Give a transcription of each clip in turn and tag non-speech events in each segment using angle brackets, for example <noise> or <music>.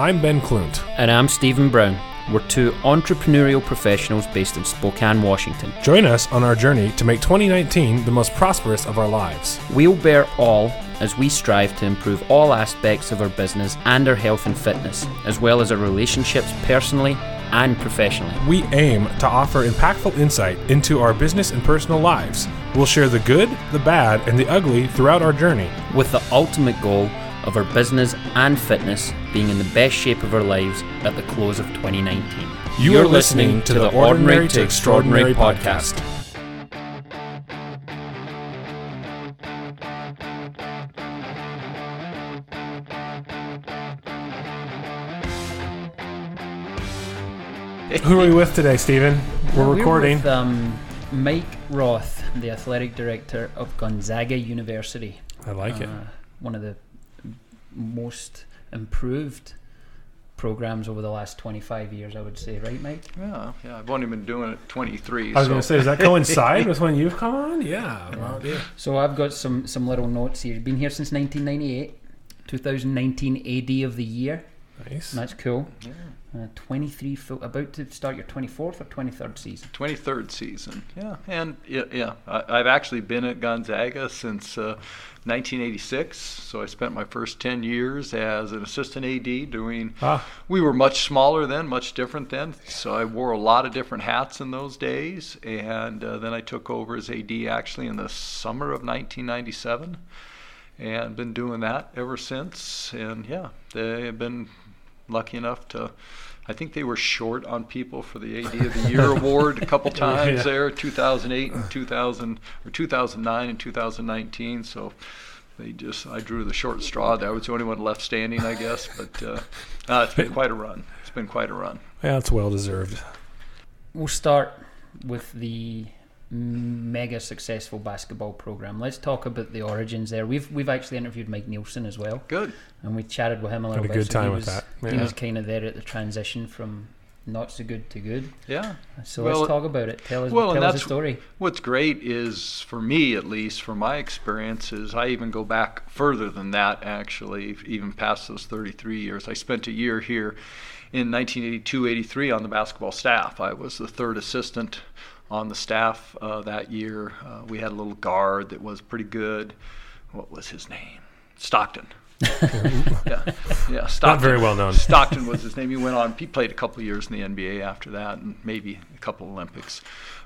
I'm Ben Klunt. And I'm Stephen Brown. We're two entrepreneurial professionals based in Spokane, Washington. Join us on our journey to make 2019 the most prosperous of our lives. We'll bear all as we strive to improve all aspects of our business and our health and fitness, as well as our relationships personally and professionally. We aim to offer impactful insight into our business and personal lives. We'll share the good, the bad, and the ugly throughout our journey. With the ultimate goal of our business and fitness being in the best shape of our lives at the close of 2019. You are listening to the Ordinary to Extraordinary podcast. <laughs> Who are we with today, Stephen? We're We're recording. with, um, Mike Roth, the athletic director of Gonzaga University. I like it. Uh, one of the most improved programs over the last 25 years, I would say, right, Mike? Yeah, yeah. I've only been doing it 23. I was so. going to say, does that coincide <laughs> with when you've come on? Yeah. Well, yeah. So I've got some some little notes here. Been here since 1998, 2019 AD of the year. Nice. And that's cool. Yeah. Uh, 23 full, about to start your 24th or 23rd season. 23rd season. Yeah, and yeah, yeah. I, I've actually been at Gonzaga since uh, 1986. So I spent my first 10 years as an assistant AD doing. Ah, We were much smaller then, much different then. So I wore a lot of different hats in those days, and uh, then I took over as AD actually in the summer of 1997, and been doing that ever since. And yeah, they have been lucky enough to. I think they were short on people for the AD of the Year award a couple <laughs> times Yeah. there, 2008 and 2000 or 2009 and 2019. So they just I drew the short straw. there. I was the only one left standing, I guess. But uh, uh, it's been quite a run. It's been quite a run. yeah, it's well deserved. We'll start with the mega successful basketball program. Let's talk about the origins there. We've we've actually interviewed Mike Nielsen as well, Good. and we chatted with him a little Had a bit. good so he time with was, that. He was kind of there at the transition from not so good to good. Yeah. So Well, let's talk about it. Tell us, well, and tell us the that's- story. What's great is, for me at least, from my experiences, I even go back further than that, actually, even past those 33 years. I spent a year here in 1982 83 on the basketball staff. I was the third assistant on the staff uh, that year. Uh, we had a little guard that was pretty good. What was his name? Stockton. <laughs> yeah, yeah. Stockton. Not very well known. Stockton was his name. He went on. He played a couple of years in the NBA after that, and maybe a couple Olympics.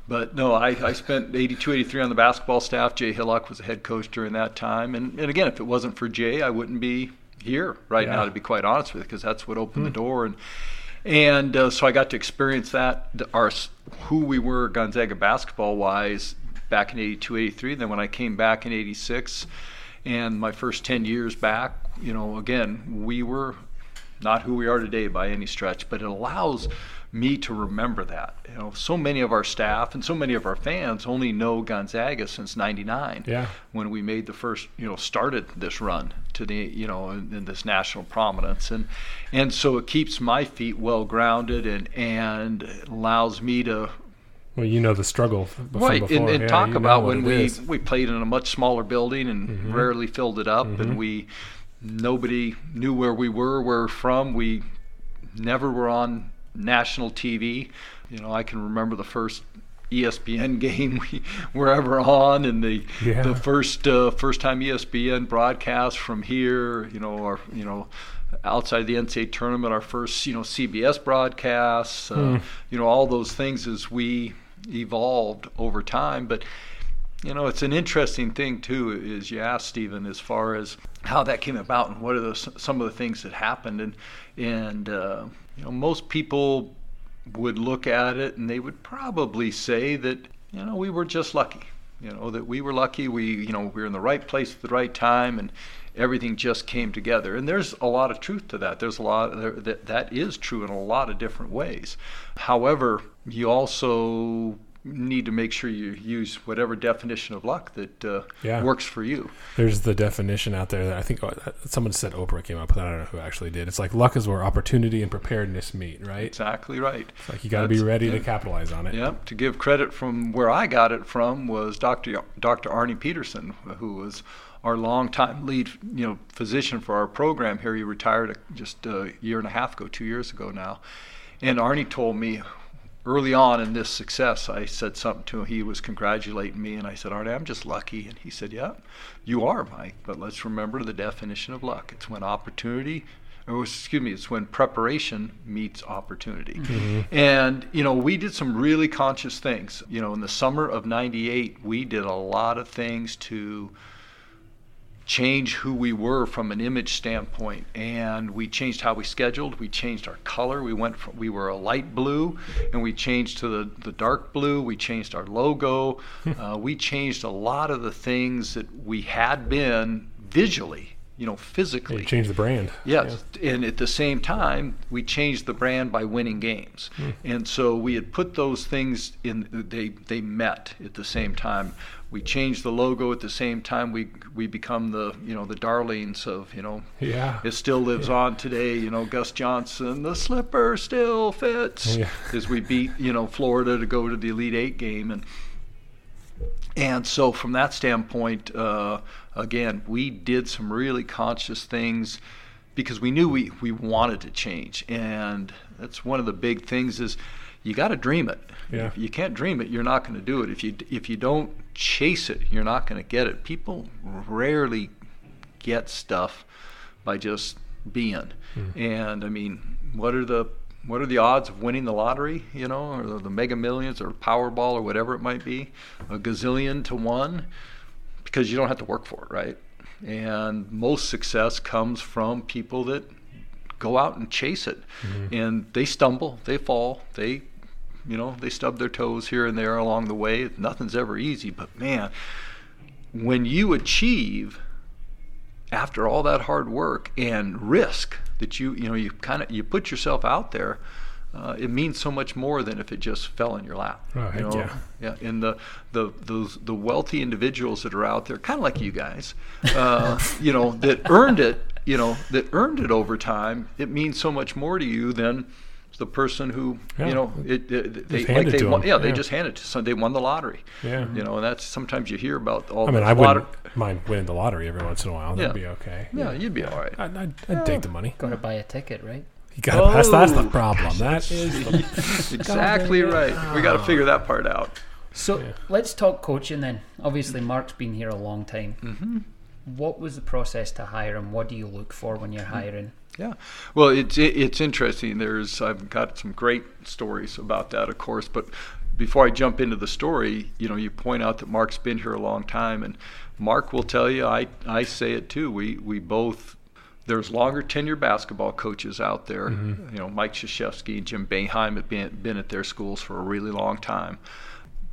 But no, I, I spent 82, 83 on the basketball staff. Jay Hillock was the head coach during that time. And, and again, if it wasn't for Jay, I wouldn't be here right Yeah. now, to be quite honest with you, because that's what opened the door. And and uh, so I got to experience that, our who we were Gonzaga basketball wise back in 82, 83. Then when I came back in 86 and my first 10 years back, you know, again, we were not who we are today by any stretch, but it allows me to remember that. You know, so many of our staff and so many of our fans only know Gonzaga since 99 Yeah. when we made the first, you know, started this run to the, you know, in, in this national prominence, and and so it keeps my feet well grounded and and allows me to Well, you know the struggle right and, and Yeah, talk about when we is. we played in a much smaller building and Mhm. rarely filled it up, Mhm. and we nobody knew where we were, where we're from. We never were on national TV. You know, I can remember the first ESPN <laughs> game we were ever on, and the Yeah. the first uh, first time ESPN broadcast from here. You know, or you know outside the NCAA tournament, our first you know CBS broadcasts. Uh, Hmm. You know, all those things as we evolved over time, but. You know, it's an interesting thing too. Is you asked Stephen as far as how that came about and what are the, some of the things that happened, and and uh, you know, most people would look at it and they would probably say that you know we were just lucky. You know that we were lucky. We you know we were in the right place at the right time, and everything just came together. And there's a lot of truth to that. There's a lot there, that that is true in a lot of different ways. However, you also need to make sure you use whatever definition of luck that uh, Yeah. works for you. There's the definition out there that I think oh, someone said Oprah came up with. I don't know who actually did. It's like luck is where opportunity and preparedness meet, right? Exactly right. It's like you got to be ready to capitalize on it. Yeah, to give credit from where I got it from was Dr. Dr. Arnie Peterson, who was our longtime lead, you know, physician for our program here. He retired just a year and a half ago, two years ago now. And Arnie told me early on in this success, I said something to him. He was congratulating me, and I said, Arnie, I'm just lucky. And he said, Yeah, you are, Mike. But let's remember the definition of luck. It's when opportunity or excuse me, it's when preparation meets opportunity. Mm-hmm. And, you know, we did some really conscious things. You know, in the summer of 98, we did a lot of things to change who we were from an image standpoint. And we changed how we scheduled. We changed our color. We went from we were a light blue and we changed to the, the dark blue. We changed our logo. Uh, we changed a lot of the things that we had been visually you know Yeah, physically. You change the brand. Yes, and at the same time, we changed the brand by winning games, and so we had put those things in. They they met at the same time. We change the logo at the same time. We we become the you know the darlings of you know. Yeah. It still lives on today. You know, Gus Johnson, the slipper still fits. Yeah. As we beat you know Florida to go to the Elite Eight game and. And so, from that standpoint, uh, again, we did some really conscious things because we knew we, we wanted to change. And that's one of the big things is you got to dream it. Yeah. If you can't dream it, you're not going to do it. If you if you don't chase it, you're not going to get it. People rarely get stuff by just being. Hmm. And I mean, what are the what are the odds of winning the lottery, you know, or the, the Mega Millions or Powerball or whatever it might be? A gazillion to one because you don't have to work for it, right? And most success comes from people that go out and chase it. Mm-hmm. And they stumble, they fall, they you know, they stub their toes here and there along the way. Nothing's ever easy, but man, when you achieve after all that hard work and risk that you you know you kind of you put yourself out there uh, it means so much more than if it just fell in your lap. Oh, you know? yeah. yeah. And the the those the wealthy individuals that are out there, kind of like you guys, <laughs> uh, you know, that earned it, you know, that earned it over time. It means so much more to you than the person who, Yeah. you know, it, it they Just like hand it they to won, 'em. yeah, they just hand it to some. They won the lottery. Yeah. You know, and that's sometimes you hear about all. I mean, the I wouldn't lottery- mind winning the lottery every once in a while. That'd Yeah. be okay. Yeah, you'd be all right. I'd, I'd, I'd take the money. Got to buy a ticket, right? You gotta, that's, that's the Oh. problem. That is the, <laughs> <laughs> exactly right. We got to figure that part out. So Yeah. let's talk coaching then. Obviously, Mark's been here a long time. Mm-hmm. What was the process to hire him? What do you look for when you're hiring? Yeah, well, it's it, it's interesting. There's I've got some great stories about that, of course. But before I jump into the story, you know, you point out that Mark's been here a long time, and Mark will tell you. I I say it too. We we both. There's longer tenure basketball coaches out there. Mm-hmm. You know, Mike Krzyzewski and Jim Boeheim have been been at their schools for a really long time.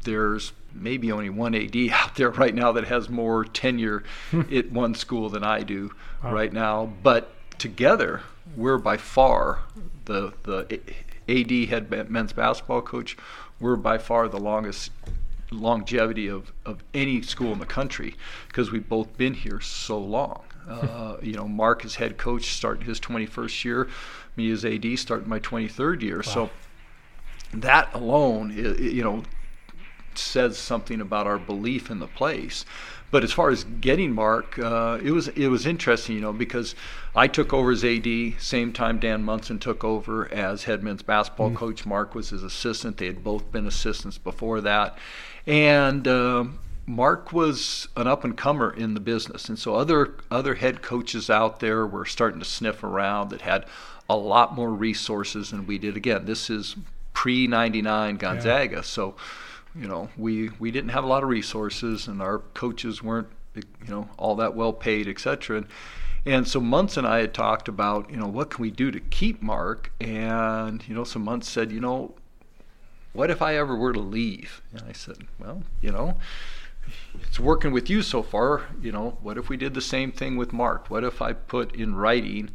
There's maybe only one AD <laughs> out there right now that has more tenure hmm. at one school than I do Wow. right now. But together, we're by far the the AD head men's basketball coach. We're by far the longest longevity of, of any school in the country because we've both been here so long. Uh, you know, Mark is head coach starting his 21st year, me as AD starting my 23rd year. So that alone, you know, says something about our belief in the place. But as far as getting Mark, uh, it was it was interesting, you know, because I took over as AD, same time Dan Monson took over as head men's basketball coach. Mark was his assistant. They had both been assistants before that, and um Mark was an up and comer in the business, and so other other head coaches out there were starting to sniff around that had a lot more resources than we did. Again, this is pre '99 Gonzaga, so you know we we didn't have a lot of resources, and our coaches weren't you know all that well paid, etc. And, and so Muntz and I had talked about you know what can we do to keep Mark, and you know so Muntz said you know what if I ever were to leave? And I said, well, you know, it's working with you so far. You know, what if we did the same thing with Mark? What if I put in writing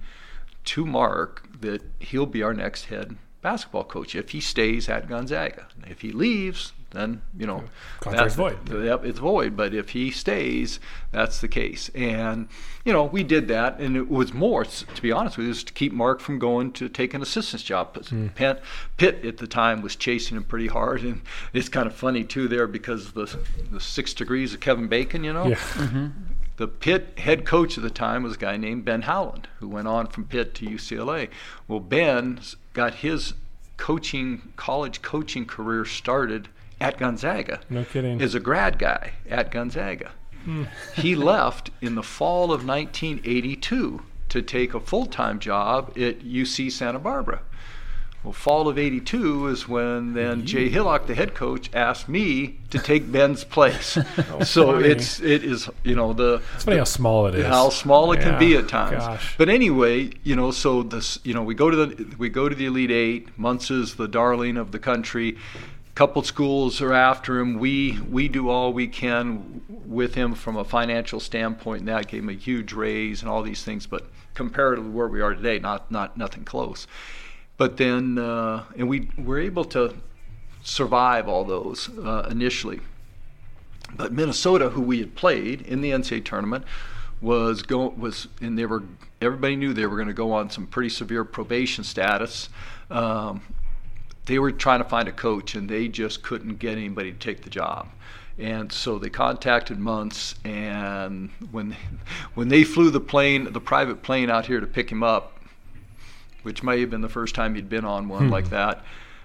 to Mark that he'll be our next head basketball coach if he stays at Gonzaga? If he leaves, then you know Contract's that's- void. Yep, it's void. But if he stays, that's the case. And you know, we did that, and it was more, to be honest with you, is to keep Mark from going to take an assistant's job. 'Cause Hmm. Penn, Pitt at the time was chasing him pretty hard, and <laughs> it's kind of funny too there because the the six degrees of Kevin Bacon, you know. Yeah. The Pitt head coach at the time was a guy named Ben Howland, who went on from Pitt to UCLA. Well, Ben got his coaching, college coaching career started at Gonzaga No kidding. as a grad guy at Gonzaga. Hmm. he left in the fall of 1982 to take a full time job at UC Santa Barbara. Well, fall of '82 is when then Jay Hillock, the head coach, asked me to take Ben's place. <laughs> Oh, <laughs> so funny. it's it is you know the It's funny how small it is. how small it can be at times. Gosh. But anyway, you know, so this, you know, we go to the we go to the Elite Eight. Muntz is the darling of the country. Couple schools are after him. We we do all we can with him from a financial standpoint, and that gave him a huge raise and all these things. But comparatively where we are today, not not nothing close. But then, uh, and we were able to survive all those uh, initially. But Minnesota, who we had played in the NCAA tournament, was go was and they were everybody knew they were going to go on some pretty severe probation status. Um, they were trying to find a coach and they just couldn't get anybody to take the job. And so they contacted Muntz, and when when they flew the plane, the private plane out here to pick him up, which may have been the first time he'd been on one like that,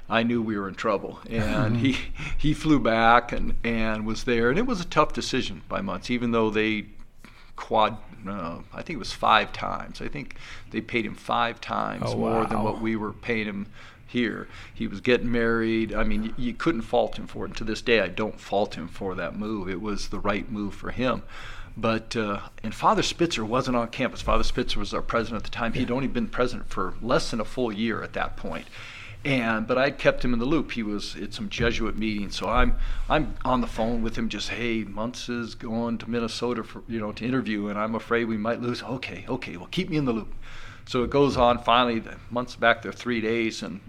I knew we were in trouble. And he he flew back and and was there, and it was a tough decision by Muntz, even though they quad. Uh, I think it was five times. I think they paid him five times Oh, more than what we were paying him here. He was getting married. I mean, you, you couldn't fault him for it. And to this day, I don't fault him for that move. It was the right move for him. But uh, and Father Spitzer wasn't on campus. Father Spitzer was our president at the time. He'd only been president for less than a full year at that point. And but I kept him in the loop. He was at some Jesuit meetings, so I'm I'm on the phone with him. Just hey, Muntz is going to Minnesota for you know to interview, and I'm afraid we might lose. Okay, okay, well keep me in the loop. So it goes on. Finally, the months back there three days, and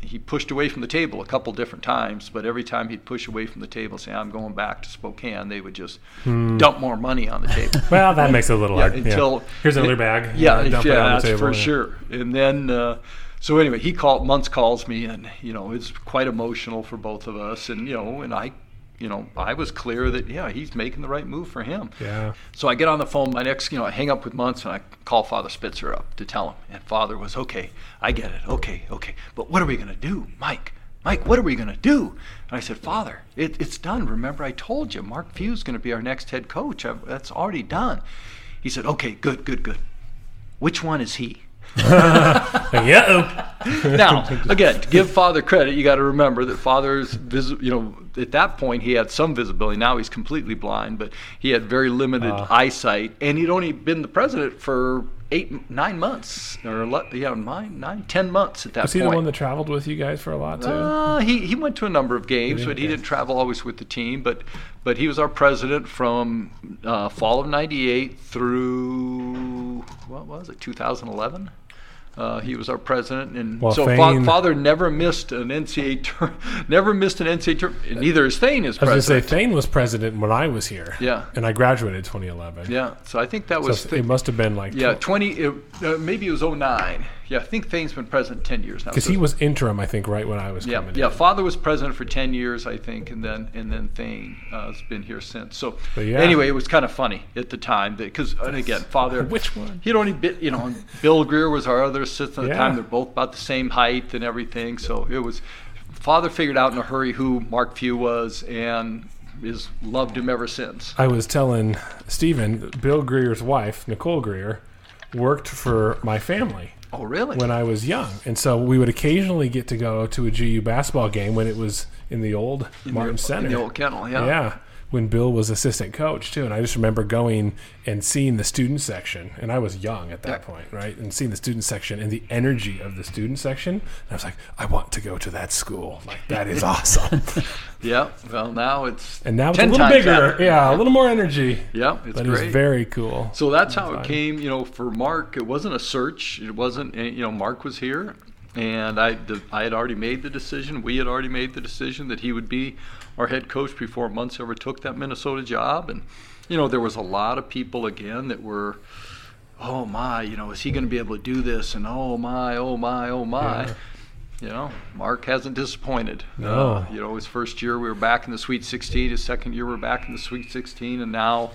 he pushed away from the table a couple different times. But every time he'd push away from the table, say I'm going back to Spokane, they would just dump more money on the table. <laughs> well, that makes it a little Yeah, hard. until Here's another bag. Yeah, yeah, the that's for yeah. sure. And then, uh, so anyway, he called. Muntz calls me, and you know, it's quite emotional for both of us. And you know, and I, you know, I was clear that yeah, he's making the right move for him. Yeah. So I get on the phone. My next, you know, I hang up with Muntz and I call Father Spitzer up to tell him. And Father was okay. I get it. Okay, okay. But what are we gonna do, Mike? Mike, what are we gonna do? And I said, Father, it, it's done. Remember, I told you, Mark Few's gonna be our next head coach. i that's already done. He said, Okay, good, good, good. Which one is he? <laughs> yeah. now, again, to give Father credit, you got to remember that Father's, vis- you know, at that point he had some visibility. Now he's completely blind, but he had very limited Ah. eyesight, and he'd only been the president for eight, nine months, or yeah, nine, nine, ten months at that point. Was he point. the one that traveled with you guys for a lot too? Uh, he, he went to a number of games, he? but he didn't travel always with the team. But but he was our president from uh, fall of '98 through what was it, 2011. Uh, he was our president, and Well, so fa- father never missed an NCAA tour, <laughs> never missed an NCAA tour. Neither is Thayne as I was going to say president. Thayne was president when I was here. Yeah. And I graduated 2011. yeah, so I think that So was it must have been like yeah 20. It, uh, maybe it was 09. Yeah, I think Thayne's been president 10 years now. because so he was interim, I think, right when I was Yeah, coming. yeah. in. Father was president for ten years, I think, and then and then Thayne uh, has been here since. So yeah. anyway, it was kind of funny at the time because, and again, Father. <laughs> Which one? He'd only been, you know, Bill Grier was our other assistant at the time. They're both about the same height and everything. So it was. Father figured out in a hurry who Mark Few was and has loved him ever since. I was telling Stephen, Bill Grier's wife, Nicole Grier, worked for my family Oh, really? when I was young, and so we would occasionally get to go to a GU basketball game when it was in the old In Martin the, Center. In the old kennel, yeah. yeah. When Bill was assistant coach too, and I just remember going and seeing the student section, and I was young at that Yeah. point, right? And seeing the student section and the energy of the student section, and I was like, I want to go to that school. Like that is awesome. <laughs> <laughs> Yeah. Well, now it's And now it's a little bigger, better. yeah, a little more energy. Yeah, it's But great. it's very cool. So that's how it came, you know, for Mark. It wasn't a search. It wasn't, eh, you know, Mark was here. and I, I had already made the decision. We had already made the decision that he would be our head coach before Muntz ever took that Minnesota job. And you know, there was a lot of people again that were, oh my, you know, is he going to be able to do this? And oh my, oh my, oh my. Yeah. You know, Mark hasn't disappointed. No. Uh, you know, his first year we were back in the Sweet 16. His second year we we're back in the Sweet 16, and now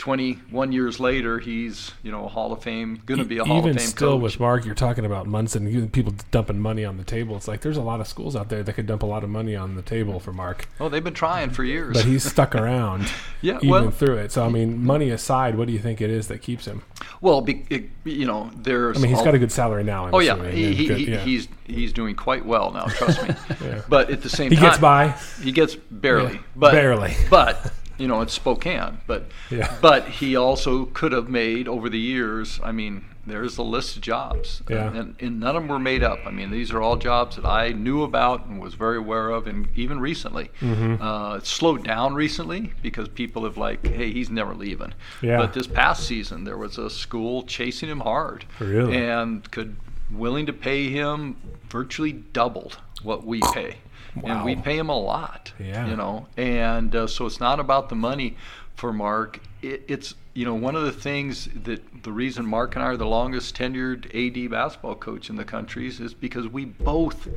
21 years later, he's you know a Hall of Fame, going to be a Hall Even of Fame Even still, coach. with Mark, you're talking about Monson, people dumping money on the table. It's like there's a lot of schools out there that could dump a lot of money on the table for Mark, oh, they've been trying for years. but he's stuck around <laughs> yeah, even well, through it. So I mean, money aside, what do you think it is that keeps him? well, be, it, you know, there's. I mean, he's all- got a good salary now. I'm Oh yeah, assuming, he, he, good- yeah. he's he's doing quite well now. Trust me. <laughs> Yeah. But at the same he time, he gets by. He gets barely, Yeah, but barely. But <laughs> you know, it's Spokane. But Yeah. <laughs> but he also could have made over the years. I mean, there's a list of jobs, Yeah. and, and none of them were made up. I mean, these are all jobs that I knew about and was very aware of, and even recently. Mm-hmm. Uh, it's slowed down recently because people have like, hey, he's never leaving. Yeah. But this past season, there was a school chasing him hard, Really? and could willing to pay him virtually doubled what we pay. And we pay him a lot, Yeah. you know. And uh, so it's not about the money for Mark. It, it's you know one of the things that the reason Mark and I are the longest tenured AD basketball coach in the country is because we both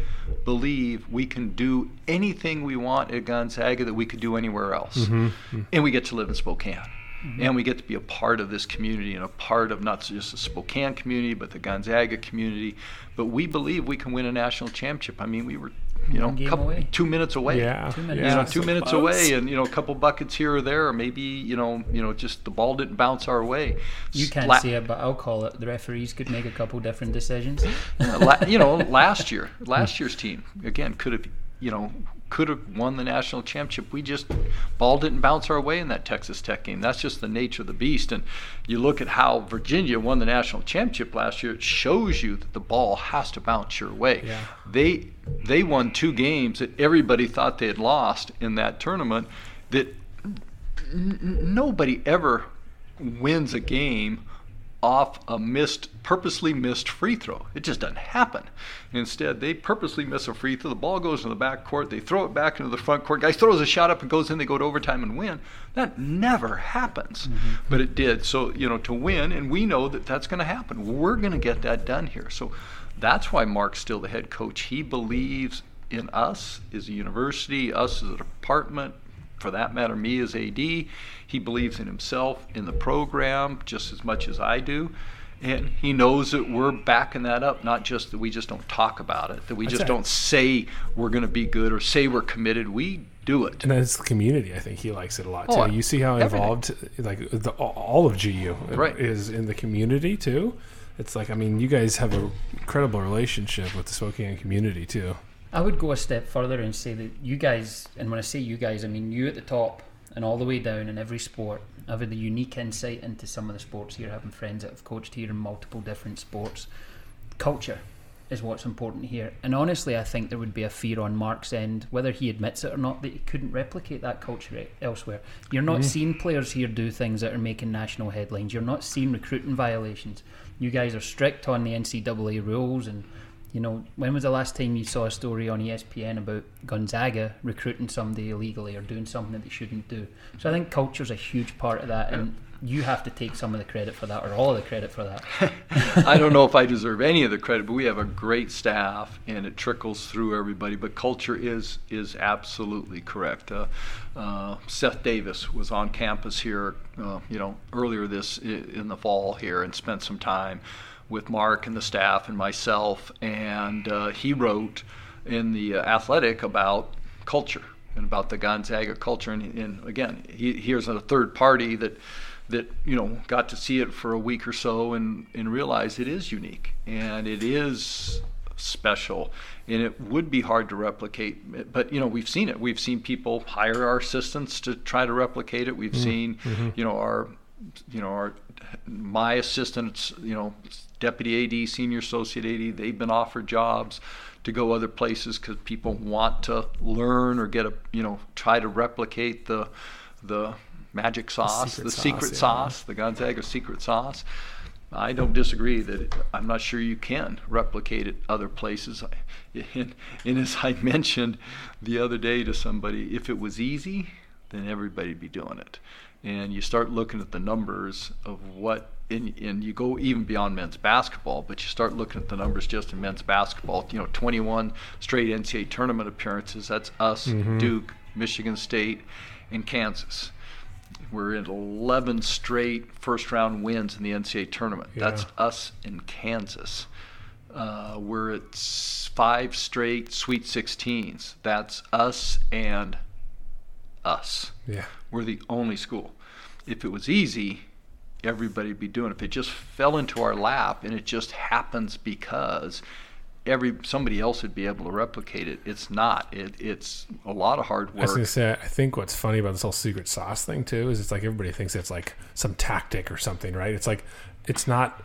believe we can do anything we want at Gonzaga that we could do anywhere else, Mm-hmm. and we get to live in Spokane. Mm-hmm. And we get to be a part of this community and a part of not just the Spokane community, but the Gonzaga community. But we believe we can win a national championship. I mean, we were, you know, couple, away. two minutes away Yeah, Two yeah, minutes. you know, two so minutes away, and you know, a couple buckets here or there, or maybe you know, you know, just the ball didn't bounce our way. You can't La- see it, but I'll call it. The referees could make a couple different decisions. La- you know, <laughs> last year, last year's team again could have, you know, could have won the national championship. We just ball didn't bounce our way in that Texas Tech game. That's just the nature of the beast. And you look at how Virginia won the national championship last year. It shows you that the ball has to bounce your way. Yeah. They they won two games that everybody thought they had lost in that tournament. That n- nobody ever wins a game off a missed, purposely missed free throw. It just doesn't happen. Instead, they purposely miss a free throw. The ball goes in the back court. They throw it back into the front court. Guy throws a shot up and goes in. They go to overtime and win. That never happens, mm-hmm. but it did. So you know, to win, and we know that that's going to happen. We're going to get that done here. So that's why Mark's still the head coach. He believes in us as a university, us as a department, for that matter, me as AD. He believes in himself, in the program, just as much as I do. And he knows that we're backing that up, not just that we just don't talk about it, that we That's just don't say we're going to be good or say we're committed. We do it. And as the community, I think he likes it a lot oh, too. Oh, you see how everything. involved, like the, all of GU Right. is in the community too. It's like I mean, you guys have an incredible relationship with the Spokane community too. I would go a step further and say that you guys, and when I say you guys, I mean you at the top and all the way down in every sport, have had the unique insight into some of the sports here, having friends that have coached here in multiple different sports. Culture is what's important here. And honestly, I think there would be a fear on Mark's end, whether he admits it or not, that he couldn't replicate that culture elsewhere. You're not mm-hmm. seeing players here do things that are making national headlines. You're not seeing recruiting violations. You guys are strict on the NCAA rules and you know, when was the last time you saw a story on ESPN about Gonzaga recruiting somebody illegally or doing something that they shouldn't do? So I think culture's a huge part of that, and you have to take some of the credit for that, or all of the credit for that. <laughs> I don't know if I deserve any of the credit, but we have a great staff, and it trickles through everybody. But culture is is absolutely correct. Uh, uh, Seth Davis was on campus here, uh, you know, earlier this in the fall here, and spent some time with Mark and the staff and myself, and uh, he wrote in the uh, Athletic about culture and about the Gonzaga culture. And, and again, he, here's a third party that that you know got to see it for a week or so and and realized it is unique and it is special and it would be hard to replicate but you know we've seen it. We've seen people hire our assistants to try to replicate it. We've seen you know our you know our my assistants you know deputy AD senior associate AD they've been offered jobs to go other places because people want to learn or get a you know try to replicate the the magic sauce secret the sauce, secret yeah. sauce the Gonzaga secret sauce I don't disagree that it, I'm not sure you can replicate it other places. And, and as I mentioned the other day to somebody, if it was easy, then everybody'd be doing it. And you start looking at the numbers of what, and, and you go even beyond men's basketball, but you start looking at the numbers just in men's basketball. You know, 21 straight NCAA tournament appearances. That's us, Duke, Michigan State, and Kansas. We're in 11 straight first round wins in the NCAA tournament. Yeah. That's us in Kansas. Uh, we're at five straight Sweet 16s. That's us and us. Yeah. We're the only school. If it was easy, everybody'd be doing it. If it just fell into our lap and it just happens because every somebody else would be able to replicate it, it's not. It, it's a lot of hard I was work. gonna say, I think what's funny about this whole secret sauce thing too is it's like everybody thinks it's like some tactic or something, right? It's like it's not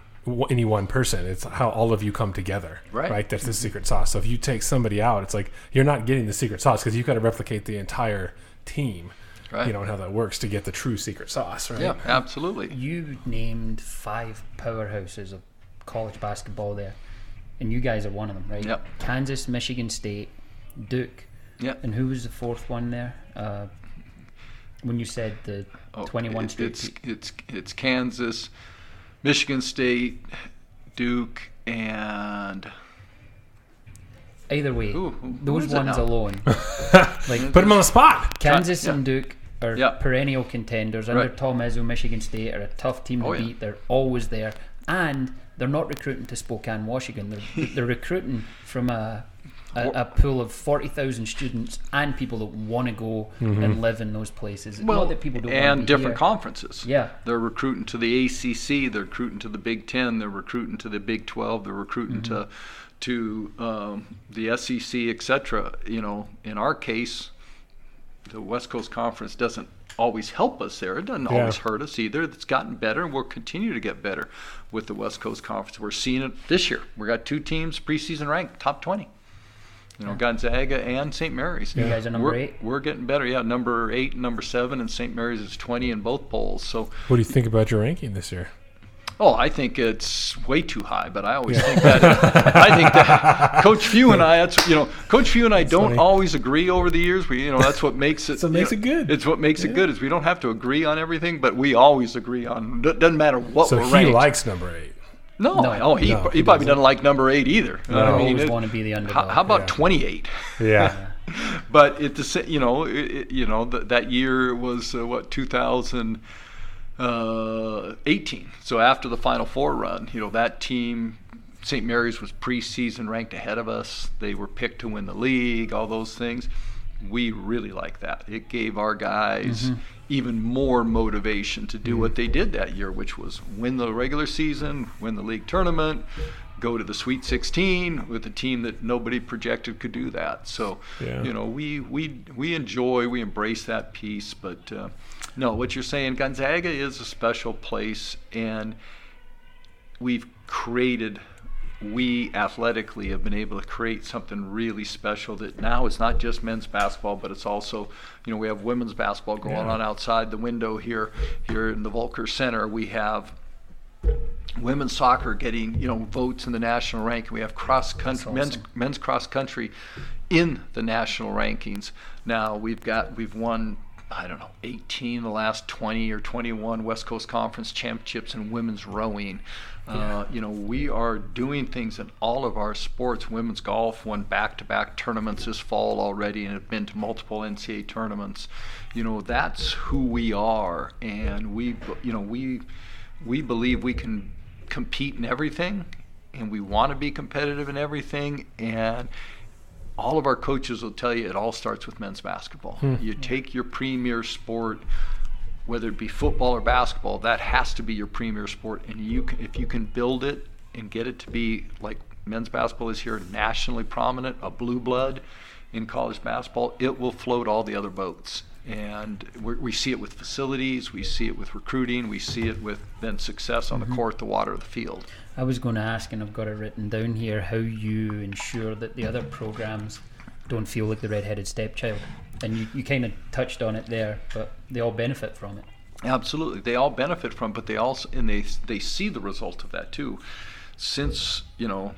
any one person. It's how all of you come together, Right. That's the secret sauce. So if you take somebody out, it's like you're not getting the secret sauce because you've got to replicate the entire team, Right. You know, and how that works to get the true secret sauce, right? Yeah, absolutely. You named five powerhouses of college basketball there, and you guys are one of them, right? Yep. Kansas, Michigan State, Duke, Yeah. and who was the fourth one there? Uh, when you said the Oh, 21 it- straight. It's it's it's Kansas, Michigan State, Duke, and Either way, Who- who- who those is it ones now? alone, <laughs> like Put him on the spot. Kansas yeah. and Duke are Yeah. perennial contenders. Under Right. Tom Izzo, Michigan State are a tough team to Oh, yeah. beat. They're always there, and they're not recruiting to Spokane, Washington. They're <laughs> they're recruiting from a a, a pool of forty thousand students and people that want to go and live in those places. well, not that people don't wanna and be different here. conferences. Yeah. they're recruiting to the ACC. They're recruiting to the Big Ten. They're recruiting to the Big Twelve. They're recruiting Mm-hmm. to to um, the SEC, etc. You know, in our case, the West Coast Conference doesn't always help us there. It doesn't Yeah. always hurt us either. It's gotten better, and we'll continue to get better with the West Coast Conference. We're seeing it this year. We got two teams preseason ranked top twenty. You know, Gonzaga and St. Mary's. You guys are number we're, eight? We're getting better. Yeah, number eight and number seven, and St. Mary's is 20 in both polls. So, What do you think about your ranking this year? Oh, I think it's way too high, but I always think that. I think that <laughs> Coach Few and I, that's, you know, Coach Few and I don't funny. always agree over the years. We, you know, that's what makes it. So makes know, it good. It's what makes it good is we don't have to agree on everything, but we always agree on, do- doesn't matter what So we're he ranked. likes number eight. no, No. oh, he, No, he he probably doesn't. doesn't like number eight either. No. I I mean, always it- want to be the how, underdog. how about Yeah. 28? <laughs> Yeah. <laughs> but it the sa- you know it, it- you know th- that year was uh, what Uh, 2018 so after the final four run you know that team st mary's was preseason ranked ahead of us. They were picked to win the league all those things. We really like that. It gave our guys mm-hmm. even more motivation to do mm-hmm. what they did that year which was win the regular season win the league tournament go to the sweet 16 with a team that nobody projected could do that so Yeah. you know we we we enjoy we embrace that piece but uh, no what you're saying gonzaga is a special place and we've created we athletically have been able to create something really special that now is not just men's basketball but it's also you know we have women's basketball going Yeah. on outside the window here here in the Volkar Center we have women's soccer getting you know votes in the national ranking. We have cross country men's awesome. men's cross country in the national rankings. Now we've got we've won I don't know 18 the last 20 or 21 West Coast Conference championships in women's rowing. Uh, you know we are doing things in all of our sports. Women's golf won back-to-back tournaments this fall already and have been to multiple NCAA tournaments. You know that's who we are, and we you know we we believe we can compete in everything and we want to be competitive in everything and all of our coaches will tell you it all starts with men's basketball. Hmm. You take your premier sport whether it be football or basketball, that has to be your premier sport and you can, if you can build it and get it to be like men's basketball is here nationally prominent, a blue blood in college basketball, it will float all the other boats and we see it with facilities, we see it with recruiting, we see it with then success on the mm-hmm. court, the water, the field. I was going to ask, and I've got it written down here, how you ensure that the other programs don't feel like the red-headed stepchild. And you, you kind of touched on it there, but they all benefit from it. Absolutely, they all benefit from, but they also and they they see the result of that too. Since you know,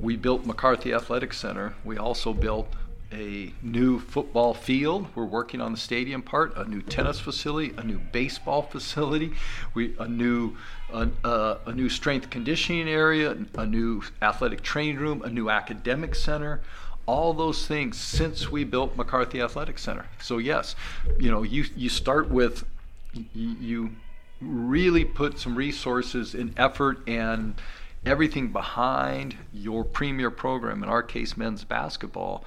we built McCarthy Athletic Center, we also built a new football field. We're working on the stadium part, a new tennis facility, a new baseball <laughs> facility, we a new a, a, uh, a new strength conditioning area, a new athletic training room, a new academic center all those things since we built McCarthy Athletic Center. So yes, you know, you you start with you really put some resources and effort and everything behind your premier program, in our case, men's basketball,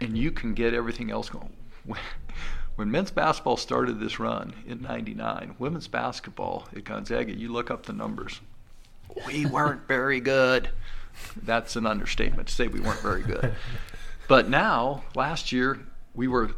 and you can get everything else going. <laughs> When men's basketball started this run in 99, women's basketball at Gonzaga, you look up the numbers. We weren't very good. That's an understatement to say we weren't very good. <laughs> But now, last year, we were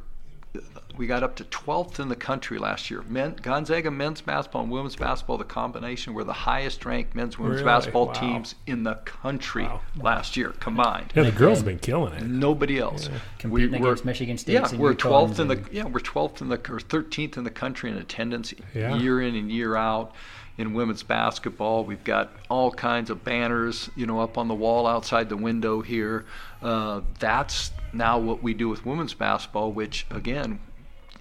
we got up to 12th in the country last year. Men, Gonzaga men's basketball and women's basketball, the combination, were the highest ranked men's women's Really? basketball Wow. teams in the country Wow. last year combined. Yeah, the girls have been killing it. Nobody else. Competing we're- against Michigan State Yeah, we're 12th in the and- yeah we're 12th in the or 13th in the country in attendance Yeah. year in and year out. In women's basketball, we've got all kinds of banners, you know, up on the wall outside the window here. Uh, that's now what we do with women's basketball, which again,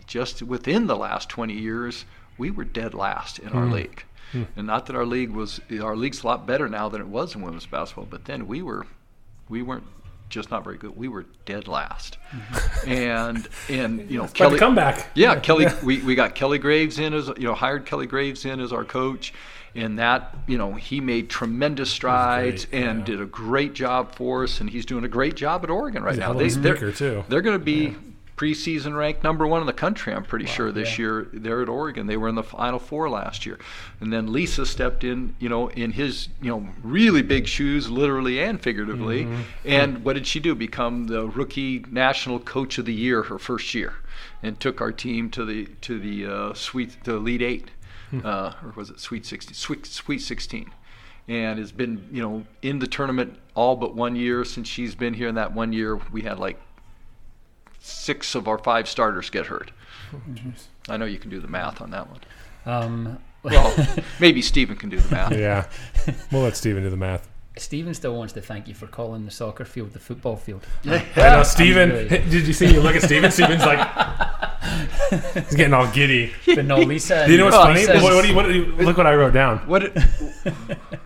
just within the last 20 years, we were dead last in our hmm. league. Hmm. And not that our league was our league's a lot better now than it was in women's basketball, but then we were we weren't just not very good. We were dead last. Hmm. And and <laughs> you know the comeback. yeah, Kelly. We, we got Kelly Graves in as you know hired Kelly Graves in as our coach, and that you know he made tremendous strides great, and yeah. did a great job for us, and he's doing a great job at Oregon right He's now. of they're too. they're going to be preseason ranked number one in the country. I'm pretty sure this yeah. year they're at Oregon. They were in the Final Four last year, and then Lisa stepped in, you know, in his you know really big shoes, literally and figuratively. Mm-hmm. And what did she do? Become the rookie national coach of the year her first year, and took our team to the to the uh, sweet the Elite Eight, Hmm. uh, or was it Sweet Sixteen? Sweet Sweet Sixteen. And has been, you know, in the tournament all but one year since she's been here. In that one year, we had like six of our five starters get hurt. I know you can do the math on that one. Um, Well, <laughs> maybe Stephen can do the math. Yeah. We'll let Steven do the math. Stephen still wants to thank you for calling the soccer field the football field. <laughs> I know Steven. really- <laughs> Did you see you look at Stephen. Steven's like <laughs> he's getting all giddy. But no, Lisa. Do you know what's Well, funny? What, what do you, what do you, look what I wrote down. What? It,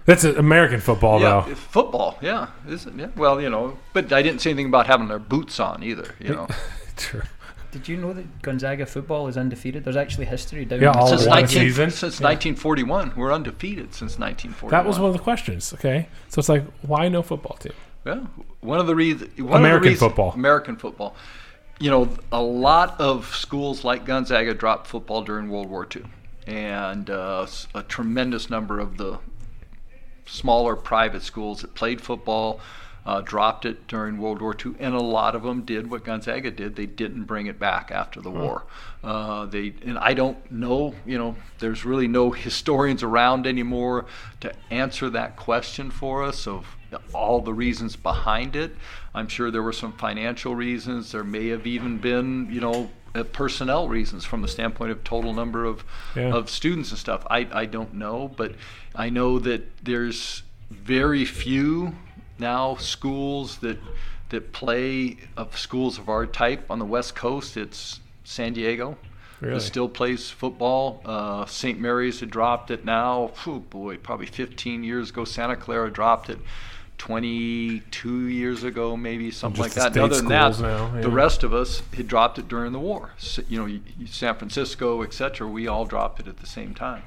That's American football, yeah, though. football. Yeah, is it? Yeah. Well, you know, but I didn't say anything about having their boots on either. You know, True. Did you know that Gonzaga football is undefeated? There's actually history down Yeah, in all since, 19, season? since 1941, we're undefeated since 1941. That was one of the questions. Okay, so it's like, why no football team? Yeah, one of the reasons. American football. American football. You know, a lot of schools like Gonzaga dropped football during World War II, and uh, s- a tremendous number of the smaller private schools that played football uh, dropped it during World War II, and a lot of them did what Gonzaga did. They didn't bring it back after the war. Uh, they and I don't know. You know, there's really no historians around anymore to answer that question for us of all the reasons behind it. I'm sure there were some financial reasons. There may have even been, you know, uh, personnel reasons from the standpoint of total number of Yeah. of students and stuff. I, I don't know, but I know that there's very few now schools that that play of schools of our type on the West Coast. It's San Diego. Really? That still plays football. Uh, St. Mary's had dropped it now. Oh boy, probably 15 years ago. Santa Clara dropped it 22 years ago, maybe something Just like that. Other than that, now, yeah. the rest of us had dropped it during the war. S you know, San Francisco, etc. We all dropped it at the same time.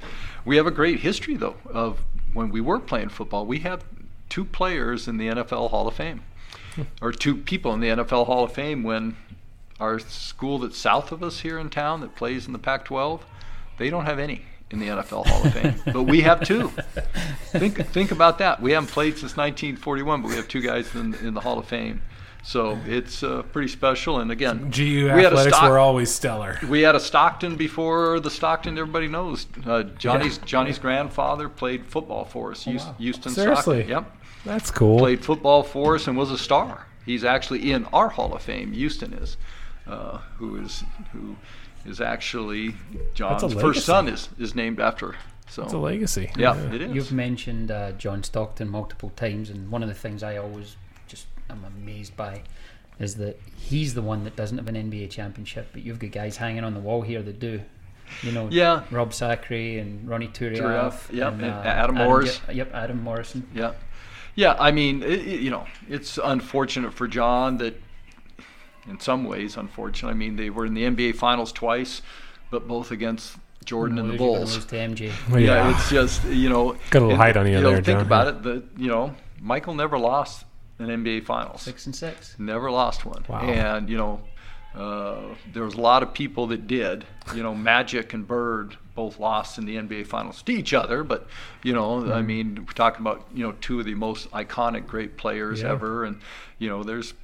We have a great history though of when we were playing football. We have two players in the NFL Hall of Fame, <laughs> or two people in the NFL Hall of Fame. When our school that's south of us here in town that plays in the Pac-12, they don't have any in the NFL Hall of Fame, but we have two. <laughs> Think think about that. We haven't played since 1941, but we have two guys in, in the Hall of Fame. So it's uh, pretty special. And again, GU we had athletics stock- were always stellar. we had a Stockton before the Stockton everybody knows. Uh, Johnny's Johnny's grandfather played football for us. Eus- Houston Seriously? Stockton. Yep, That's cool. played football for us and was a star. He's actually in our Hall of Fame. Houston is, uh, who is who is actually John's a first son is is named after. So It's a legacy. yeah, it is. You've mentioned uh, John Stockton multiple times, and one of the things I always just am amazed by is that he's the one that doesn't have an NBA championship, but you've got guys hanging on the wall here that do. You know, Yeah. Rob Sacre and Ronnie Turiaf. Turiaf, yep, and, and uh, Adam Morris. Yep, yep, Adam Morrison. Yeah, yeah. I mean, it, it- you know, it's unfortunate for John that, in some ways, unfortunate. I mean, they were in the NBA Finals twice, but both against Jordan and the Lose, you're gonna Bulls. lose to MJ. Well, Yeah, yeah. it's just you know. Got a little height on you know, there, Think John, about it. The you know, Michael never lost an NBA Finals. Six and six. Never lost one. Wow. And you know, uh, there was a lot of people that did. You know, Magic and Bird both lost in the NBA Finals to each other, but you know, Mm-hmm. I mean, we're talking about you know two of the most iconic great players Yeah. ever, and you know, there's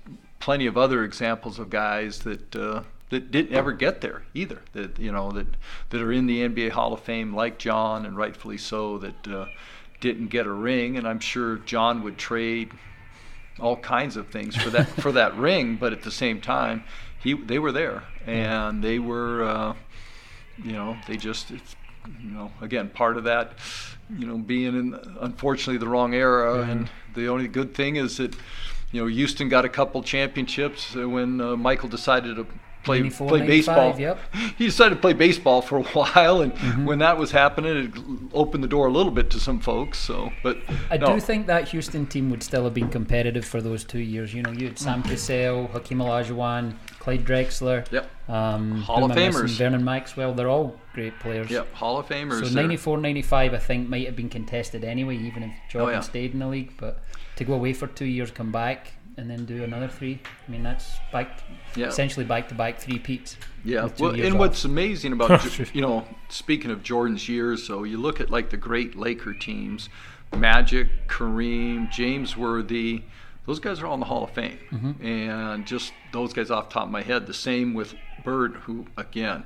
plenty of other examples of guys that. Uh, that didn't ever get there either. That you know that that are in the NBA Hall of Fame, like John, and rightfully so. That uh, didn't get a ring, and I'm sure John would trade all kinds of things for that for that <laughs> ring, but at the same time, he they were there and they were, uh, you know, they just, it's, you know, again part of that, you know, being in unfortunately the wrong era. And the only good thing is that, you know, Houston got a couple championships when uh, Michael decided to. Play, play baseball. yep. <laughs> He decided to play baseball for a <laughs> while, and when that was happening, it opened the door a little bit to some folks. So, but I no. do think that Houston team would still have been competitive for those two years. You know, you had Sam Cassell, Hakeem Olajuwon, Clyde Drexler, Yep. um, Hall of? Famers. Vernon Maxwell. They're all great players. Yep, Hall of Famers. So 94, 95, I think might have been contested anyway, even if Jordan Oh, yeah. stayed in the league. But to go away for two years, come back, and then do another three, I mean that's back, Yeah. essentially back to back three peats. Yeah, well, and off. what's amazing about <laughs> you know, speaking of Jordan's years, so you look at like the great Laker teams, Magic, Kareem, James Worthy, those guys are all in the Hall of Fame, Mm-hmm. and just those guys off the top of my head. The same with Bird, who again,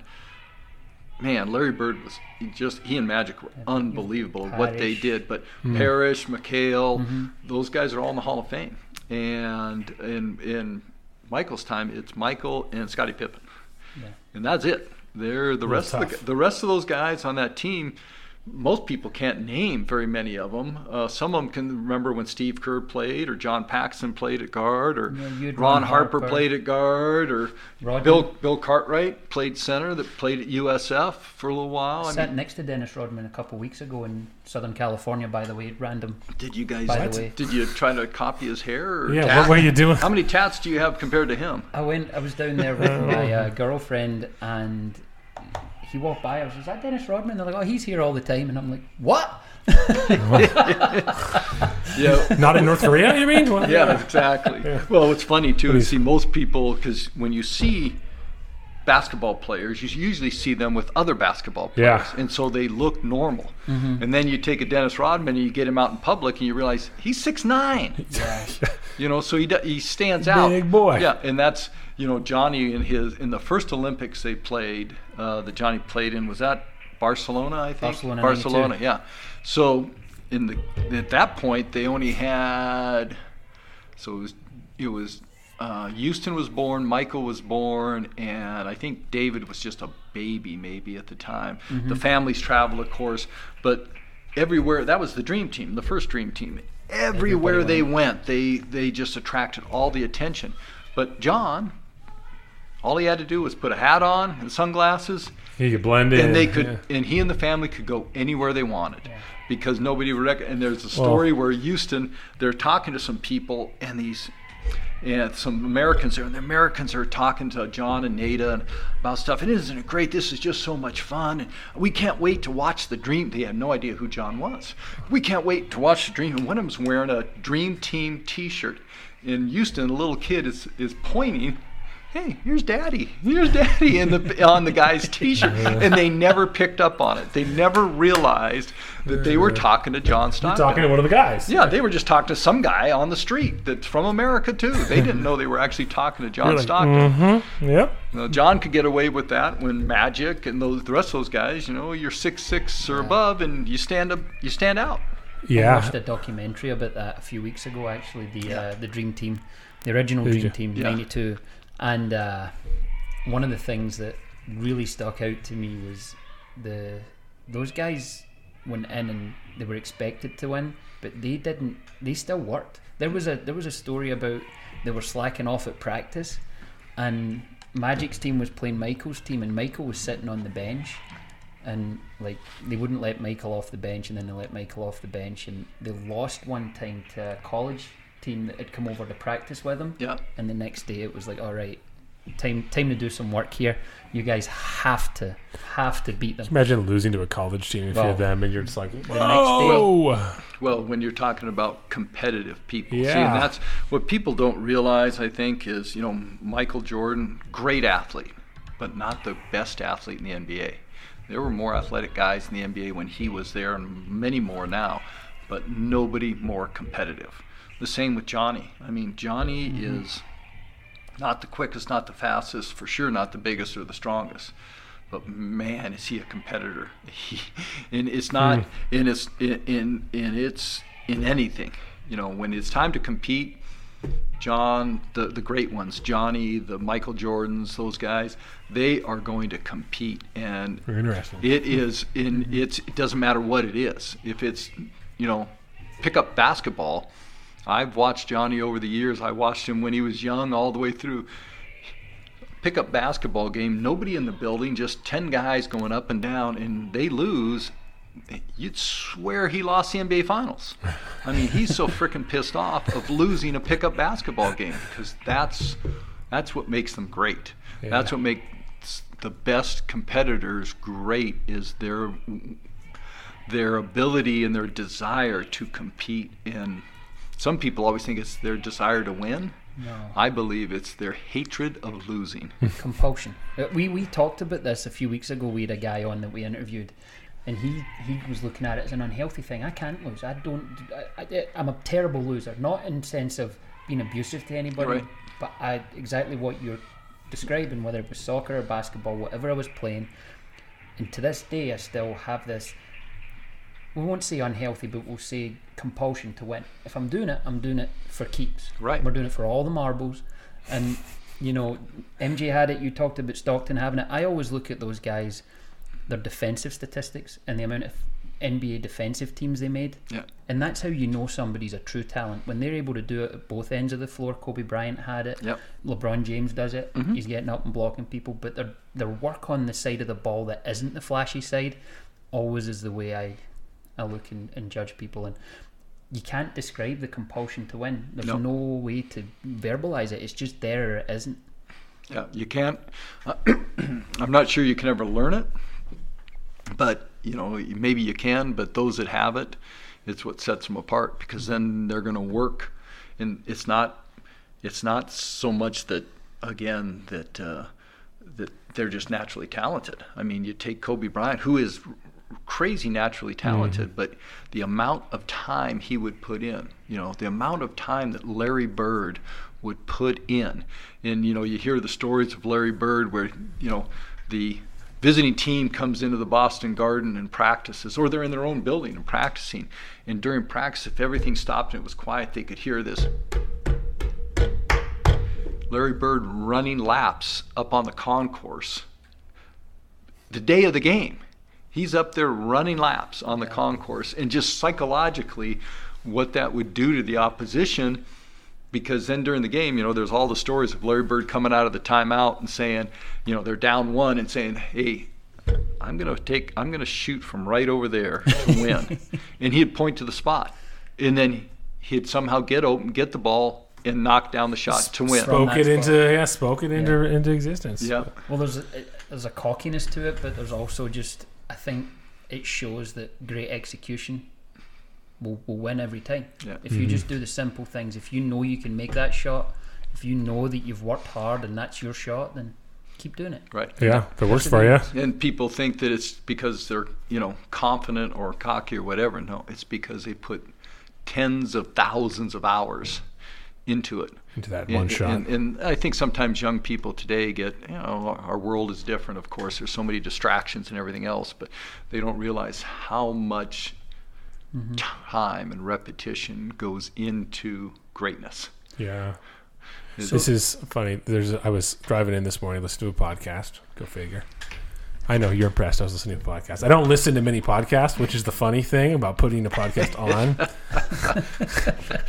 man, Larry Bird was he just he and Magic were unbelievable at what they did. But Parrish, McHale, Mm-hmm. those guys are all in the Hall of Fame, and in in Michael's time, it's Michael and Scottie Pippen Yeah. and that's it. They're the rest of the, the rest of those guys on that team. Most people can't name very many of them. Uh, some of them can remember when Steve Kerr played, or John Paxson played at guard, or Yeah, Ron, Ron Harper, Harper. played at guard, or Rodman. Bill Bill Cartwright played center that played at USF for a little while. I Sat mean, next to Dennis Rodman a couple weeks ago in Southern California, by the way, at random. did you guys? By the way. Did you try to copy his hair? Or Yeah, tat? what were you doing? How many tats do you have compared to him? I went. I was down there with <laughs> my uh, girlfriend, and he walked by. I was, "Is that Dennis Rodman?" They're like, "Oh, he's here all the time," and I'm like, "What?" <laughs> Yeah. Not in North Korea, you mean? What? yeah, exactly. Well, what's funny too What is is- see most people because when you see basketball players, you usually see them with other basketball players, Yeah. and so they look normal. Mm-hmm. And then you take a Dennis Rodman and you get him out in public, and you realize he's six nine. <laughs> Yeah. You know, so he do- he stands out. Big boy. Yeah, and that's you know Johnny in his in the first Olympics they played uh, that Johnny played in was that Barcelona I think Barcelona, Barcelona yeah. So in the at that point they only had so it was it was uh, Houston was born, Michael was born, and I think David was just a baby maybe at the time. Mm-hmm. The families traveled, of course, but everywhere that was the dream team, the first dream team. Everywhere Everybody they went, they they just attracted all the attention. But John, all he had to do was put a hat on and sunglasses, You could blend in. and they could, yeah. and he and the family could go anywhere they wanted, Yeah. because nobody would. Rec- and there's a story where Houston, they're talking to some people, and these, and some Americans there, and the Americans are talking to John and Nada and about stuff. And isn't it great? This is just so much fun, and we can't wait to watch the Dream. They had no idea who John was. We can't wait to watch the Dream. And one of them's wearing a Dream Team T-shirt. In Houston, a little kid is is pointing hey, here's daddy, here's daddy in the on the guy's t-shirt, and they never picked up on it. They never realized that they were talking to John Stockton. talking to one of the guys. yeah, they were just talking to some guy on the street that's from America too. They didn't know they were actually talking to John like, Stockton. Mm-hmm. Yep. Now, John could get away with that when Magic and those the rest of those guys, you know, you're six six or above, and you stand up, you stand out. I watched Yeah. a documentary about that a few weeks ago. Actually, the uh, the Dream Team, the original Did Dream you? Team Yeah. '92, and uh, one of the things that really stuck out to me was the those guys went in and they were expected to win, but they didn't. They still worked. There was a there was a story about they were slacking off at practice, and Magic's team was playing Michael's team, and Michael was sitting on the bench, and like they wouldn't let Michael off the bench, and then they let Michael off the bench, and they lost one time to a college team that had come over to practice with him. Yeah. And the next day it was like, all right, time time to do some work here. You guys have to have to beat them. Just Imagine losing to a college team if Well, you're them and you're just like, next day- whoa. Well, when you're talking about competitive people, see, Yeah. and that's what people don't realize. I think is you know Michael Jordan, great athlete, but not the best athlete in the NBA. There were more athletic guys in the NBA when he was there, and many more now, but nobody more competitive. The same with Johnny. I mean, Johnny mm-hmm. is not the quickest, not the fastest, for sure not the biggest or the strongest. But man, is he a competitor? He, and it's not mm-hmm. in its in, in in its in anything. You know, when it's time to compete, John, the the great ones, Johnny, the Michael Jordans, those guys, they are going to compete, and Very interesting. it is <laughs> in mm-hmm. it's it doesn't matter what it is. If it's you know, pick up basketball. I've watched Johnny over the years. I watched him when he was young all the way through. Pick up basketball game, nobody in the building, just 10 guys going up and down and they lose. You'd swear he lost the NBA finals. I mean, he's so freaking pissed off of losing a pickup basketball game because that's that's what makes them great. That's what makes the best competitors great is their their ability and their desire to compete in some people always think it's their desire to win No. i believe it's their hatred of losing <laughs> compulsion. Uh, We we talked about this a few weeks ago. We had a guy on that we interviewed, and he he was looking at it as an unhealthy thing. I can't lose. I don't. I, I, I'm a terrible loser. Not in sense of being abusive to anybody, Right. but I exactly what you're describing, whether it was soccer or basketball, whatever I was playing. And to this day, I still have this. We won't say unhealthy, but we'll say compulsion to win. If I'm doing it, I'm doing it for keeps. Right. We're doing it for all the marbles, and you know, MJ had it. You talked about Stockton having it. I always look at those guys, their defensive statistics and the amount of NBA defensive teams they made, yeah and that's how you know somebody's a true talent when they're able to do it at both ends of the floor. Kobe Bryant had it. Yep. LeBron James does it. Mm-hmm. He's getting up and blocking people, but their their work on the side of the ball that isn't the flashy side always is the way I I look and, and judge people and. You can't describe the compulsion to win. There's No. no way to verbalize it. It's just there or it isn't. yeah you can't <clears throat> i'm not sure you can ever learn it but you know maybe you can but those that have it it's what sets them apart because then they're going to work and it's not it's not so much that again that uh, that they're just naturally talented i mean you take kobe bryant who is crazy naturally talented mm. but the amount of time he would put in you know the amount of time that larry bird would put in and you know you hear the stories of larry bird where you know the visiting team comes into the Boston Garden and practices, or they're in their own building and practicing. And during practice, if everything stopped and it was quiet, they could hear this. Larry Bird running laps up on the concourse. The day of the game, he's up there running laps on the concourse, and just psychologically, what that would do to the opposition because then during the game, you know, there's all the stories of Larry Bird coming out of the timeout and saying, you know, they're down one and saying, "Hey, I'm gonna take, I'm gonna shoot from right over there to <laughs> win," and he'd point to the spot, and then he'd somehow get open, get the ball, and knock down the shot to win. From Spoke it spot. into yeah, spoke it into into existence. Yeah, Well, there's a, there's a cockiness to it, but there's also just I think it shows that great execution will, will win every time. Yeah. If you mm-hmm. just do the simple things, if you know you can make that shot, if you know that you've worked hard and that's your shot, then keep doing it. right. Yeah, if it works for you. And people think that it's because they're, you know, confident or cocky or whatever. No, it's because they put tens of thousands of hours into it. Into that And- one shot. And, and I think sometimes young people today get, you know, our world is different, of course. There's so many distractions and everything else, but they don't realize how much mm-hmm. time and repetition goes into greatness. yeah. this is funny. There's I was driving in this morning, listening to a podcast. Go figure. I know you're impressed. I was listening to a podcast. I don't listen to many podcasts, which is the funny thing about putting a podcast <laughs> on,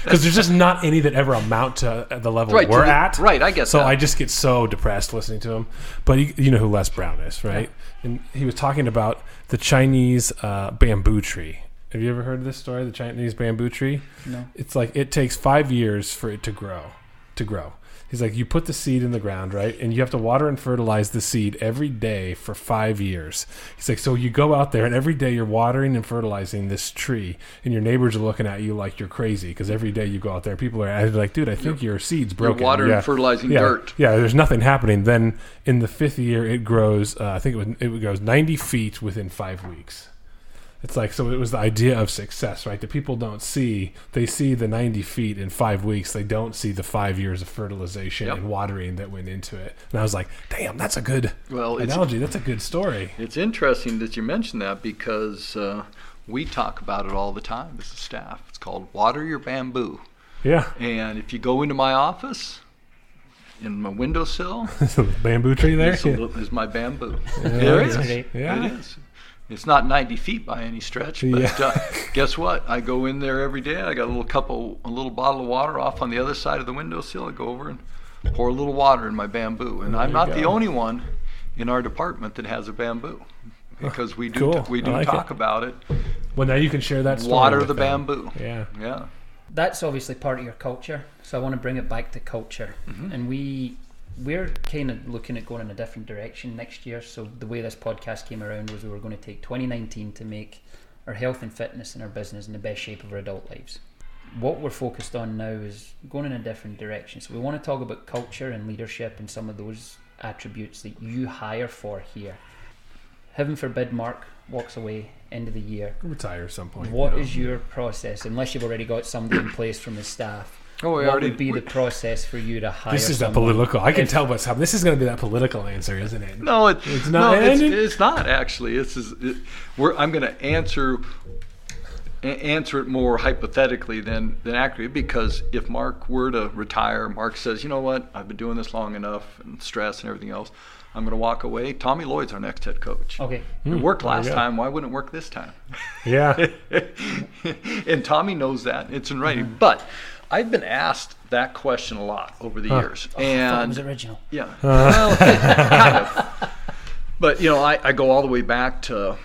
because there's just not any that ever amount to the level Right, to we're the- at. right, I guess. So that. I just get so depressed listening to him. But you, you know who Les Brown is, right? And he was talking about the Chinese uh, bamboo tree. Have you ever heard of this story? The Chinese bamboo tree. No. It's like it takes five years for it to grow. To grow. He's like, you put the seed in the ground, right? And you have to water and fertilize the seed every day for five years. He's like, so you go out there and every day you're watering and fertilizing this tree, and your neighbors are looking at you like you're crazy because every day you go out there, people are like, dude, I think your seed's broken. You're watering yeah. and fertilizing yeah. dirt. Yeah, there's nothing happening. Then in the fifth year, it grows. Uh, I think it, would, it goes 90 feet within five weeks. It's like so. It was the idea of success, right? the people don't see. They see the 90 feet in five weeks. They don't see the five years of fertilization Yep. and watering that went into it. And I was like, damn, that's a good Well, analogy. That's a good story. It's interesting that you mention that because uh, we talk about it all the time as a staff. It's called water your bamboo. Yeah, And if you go into my office, in my windowsill, <laughs> bamboo tree <laughs> there. is, a little- is my bamboo. Yeah, there it is. that's great. Yeah. It is. It's not 90 feet by any stretch, but Yeah. uh, <laughs> guess what? I go in there every day. I got a little cup of, a little bottle of water off on the other side of the windowsill. I go over and pour a little water in my bamboo. And There I'm you not the only one in our department that has a bamboo because we do Cool. we do like talk it. about it. Well, now you can share that. Story Water the them. bamboo. Yeah. Yeah. that's obviously part of your culture. So I want to bring it back to culture, and we we're kind of looking at going in a different direction next year. So the way this podcast came around was we were going to take 2019 to make our health and fitness and our business in the best shape of our adult lives. What we're focused on now is going in a different direction. So we want to talk about culture and leadership and some of those attributes that you hire for here. Heaven forbid Mark walks away end of the year. Retire at some point. What you know. is your process, unless you've already got somebody in place from the staff? Oh, we what already. would be we- the process for you to hire? This is that someone? political. I can If- tell what's happening. This is going to be that political answer, isn't it? no, it, It's no, not- it's, it's not actually. This is, it, we're, I'm going to answer a- answer it more hypothetically than than accurately because if Mark were to retire, Mark says, you know what, I've been doing this long enough and stress and everything else. I'm going to walk away. Tommy Lloyd's our next head coach. Okay. It Hmm, worked last time. Why wouldn't it work this time? Yeah. <laughs> and Tommy knows that. It's in writing. Mm-hmm. But I've been asked that question a lot over the Huh. years. Oh, and was original. yeah. <laughs> Well, kind of. But you know, I, I go all the way back to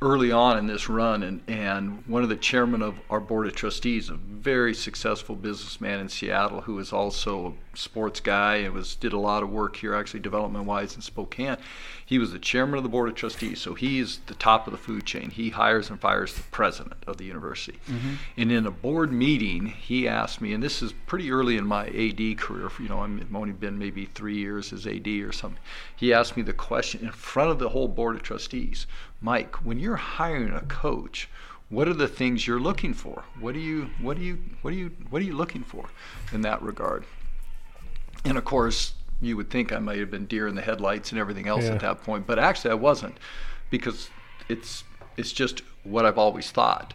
early on in this run, and, and one of the chairmen of our board of trustees, a very successful businessman in Seattle, who is also a sports guy and was did a lot of work here, actually development wise in Spokane. He was the chairman of the board of trustees, so he's the top of the food chain. He hires and fires the president of the university. Mm-hmm. And in a board meeting, he asked me, and this is pretty early in my AD career. You know, I'm- I've only been maybe three years as AD or something. He asked me the question in front of the whole board of trustees, Mike, when you're hiring a coach, what are the things you're looking for? What do you, what do you, what do you, what are you looking for in that regard? And of course, you would think I might have been deer in the headlights and everything else Yeah. at that point, but actually I wasn't, because it's it's just what I've always thought.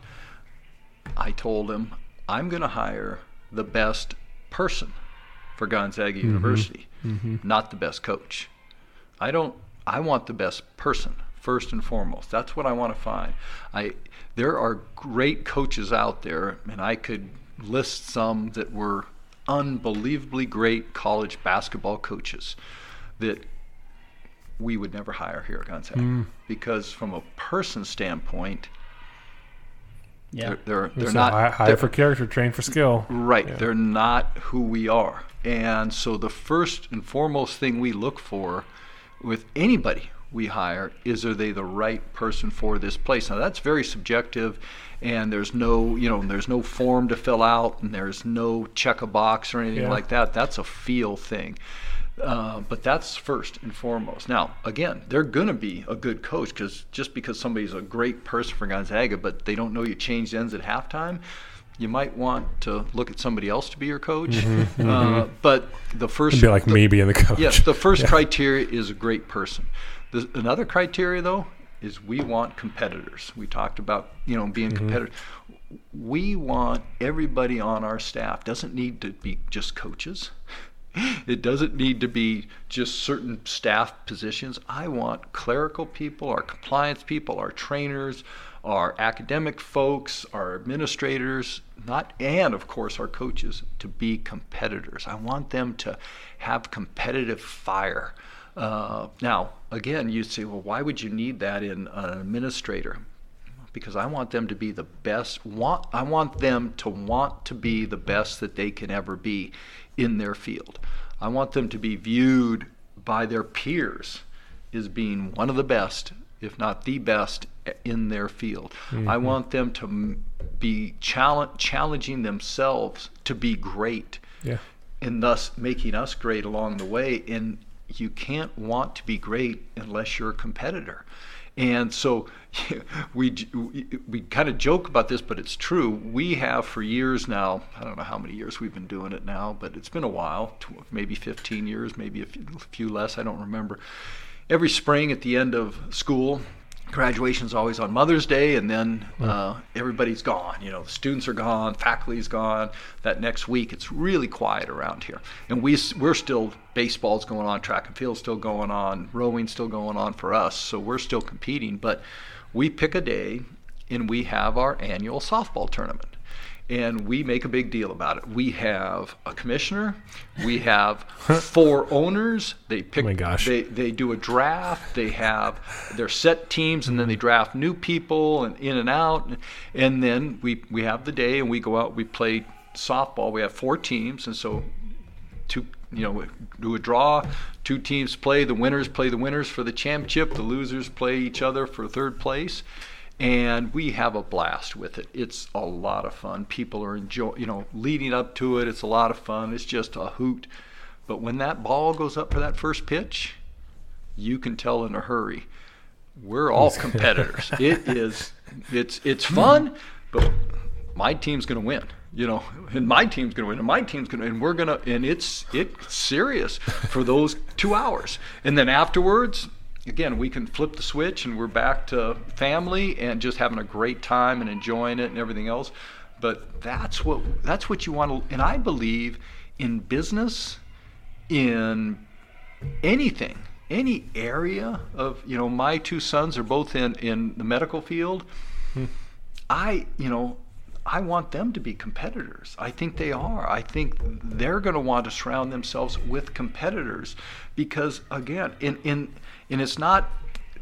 I told him I'm going to hire the best person for Gonzaga mm-hmm. University, mm-hmm. not the best coach. I don't. I want the best person first and foremost. That's what I want to find. I there are great coaches out there, and I could list some that were unbelievably great college basketball coaches that we would never hire here at Gonzaga hmm. because from a person standpoint, Yeah. they're they're, they're not hi- hire they're- for character, train for skill. Right. Yeah. They're not who we are. And so the first and foremost thing we look for with anybody we hire is are they the right person for this place? Now that's very subjective and there's no, you know, there's no form to fill out and there's no check a box or anything Yeah. like that. That's a feel thing. Uh, but that's first and foremost. Now, again, they're going to be a good coach because just because somebody's a great person for Gonzaga, but they don't know you changed ends at halftime, you might want to look at somebody else to be your coach. Uh, but the first, It'd be like the- me being the coach. Yes, the first <laughs> Yeah. criteria is a great person. The, another criteria, though, is we want competitors. We talked about you know being mm-hmm. competitive. We want everybody on our staff. Doesn't need to be just coaches. <laughs> It doesn't need to be just certain staff positions. I want clerical people, our compliance people, our trainers, our academic folks, our administrators, not and of course our coaches to be competitors. I want them to have competitive fire. Uh, now, again, you say, well, why would you need that in an administrator? Because I want them to be the best. Want I want them to want to be the best that they can ever be in their field. I want them to be viewed by their peers as being one of the best, if not the best, in their field. Mm-hmm. I want them to be challenge, challenging themselves to be great. Yeah. And thus making us great along the way. And you can't want to be great unless you're a competitor. And so <laughs> we, we, kind of joke about this, but it's true. We have for years now, I don't know how many years we've been doing it now, but it's been a while, maybe 15 years, maybe a few less, I don't remember. Every spring at the end of school, graduation's always on Mother's Day, and then uh, everybody's gone. You know, the students are gone, faculty's gone. That next week, it's really quiet around here, and we we're still baseball's going on, track and field's still going on, rowing's still going on for us, so we're still competing. But we pick a day, and we have our annual softball tournament and we make a big deal about it. We have a commissioner, we have <laughs> four owners. They pick. Oh my gosh. They they do a draft. They have their set teams, and then they draft new people and in and out, and then we we have the day, and we go out. We play softball. We have four teams, and so two you know do a draw two teams play the winners play the winners for the championship the losers play each other for third place and we have a blast with it. It's a lot of fun. People are enjoying, you know, leading up to it. It's a lot of fun. It's just a hoot. But when that ball goes up for that first pitch, you can tell in a hurry. We're all <laughs> competitors. it is, it's it's fun, but my team's going to win. You know, and my team's going to win, and my team's going to, and we're going to, and it's it's serious for those two hours, and then afterwards, again, we can flip the switch and we're back to family and just having a great time and enjoying it and everything else. But that's what that's what you want to. And I believe in business, in anything, any area of you know, my two sons are both in in the medical field. Hmm. I you know I want them to be competitors. I think they are. I think they're going to want to surround themselves with competitors because, again, in, in, and it's not,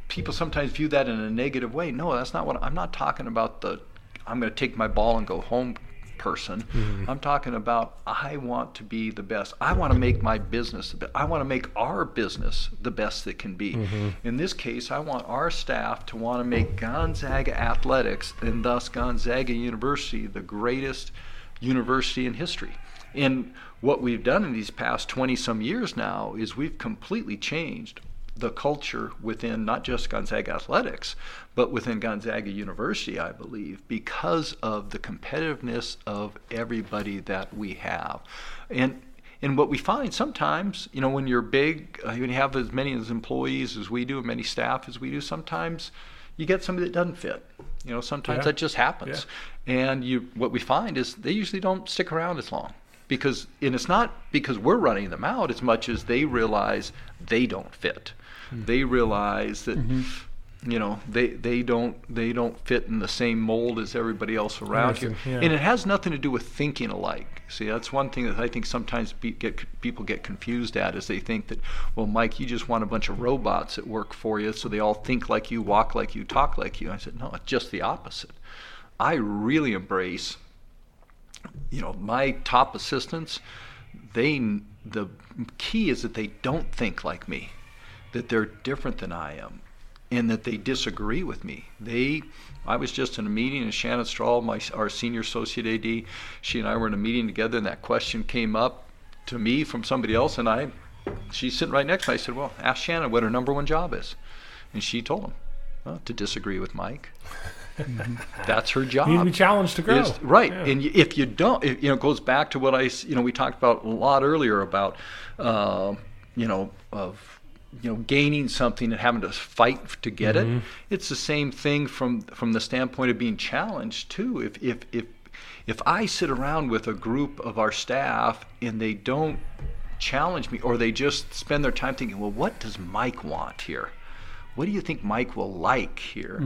people sometimes view that in a negative way. No, that's not what I'm not talking about the, I'm going to take my ball and go home person. Mm-hmm. I'm talking about I want to be the best. I want to make my business the best. I want to make our business the best that can be. Mm-hmm. In this case, I want our staff to want to make Gonzaga athletics and thus Gonzaga University the greatest university in history. And what we've done in these past 20 some years now is we've completely changed the culture within not just Gonzaga athletics, but within Gonzaga University, I believe, because of the competitiveness of everybody that we have. And and what we find sometimes, you know, when you're big, uh, when you have as many as employees as we do, and many staff as we do, sometimes you get somebody that doesn't fit. You know, sometimes yeah. that just happens. Yeah. And you, what we find is they usually don't stick around as long because, and it's not because we're running them out as much as they realize they don't fit. Mm-hmm. They realize that. Mm-hmm you know they they don't they don't fit in the same mold as everybody else around here yeah. and it has nothing to do with thinking alike see that's one thing that i think sometimes be, get people get confused at is they think that well mike you just want a bunch of robots that work for you so they all think like you walk like you talk like you i said no it's just the opposite i really embrace you know my top assistants they the key is that they don't think like me that they're different than i am and that they disagree with me. They, I was just in a meeting, and Shannon Strahl, my our senior associate AD, she and I were in a meeting together, and that question came up to me from somebody else, and I, she's sitting right next to me. I said, "Well, ask Shannon what her number one job is," and she told him, well, "To disagree with Mike." That's her job. You need to be challenged to grow. Is, right, yeah. and if you don't, if, you know, it goes back to what I, you know, we talked about a lot earlier about, uh, you know, of you know gaining something and having to fight to get Mhm. it. It's the same thing from from the standpoint of being challenged too. If if if if I sit around with a group of our staff and they don't challenge me or they just spend their time thinking, well, what does Mike want here? What do you think Mike will like here?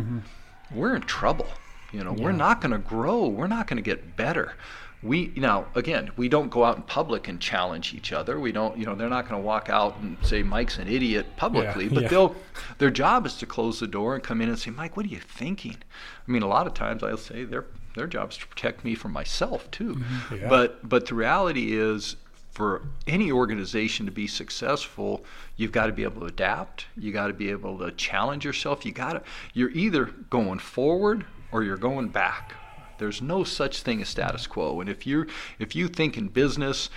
We're in trouble. You know, we're not going to grow. We're not going to get better. We now again, we don't go out in public and challenge each other. We don't, you know, they're not going to walk out and say Mike's an idiot publicly, but yeah. they'll their job is to close the door and come in and say, "Mike, what are you thinking?" I mean, a lot of times I'll say their their job is to protect me from myself too. Mm-hmm. Yeah. But but the reality is for any organization to be successful, you've got to be able to adapt. You got to be able to challenge yourself. You got to you're either going forward or you're going back. There's no such thing as status quo. And if you if you think in business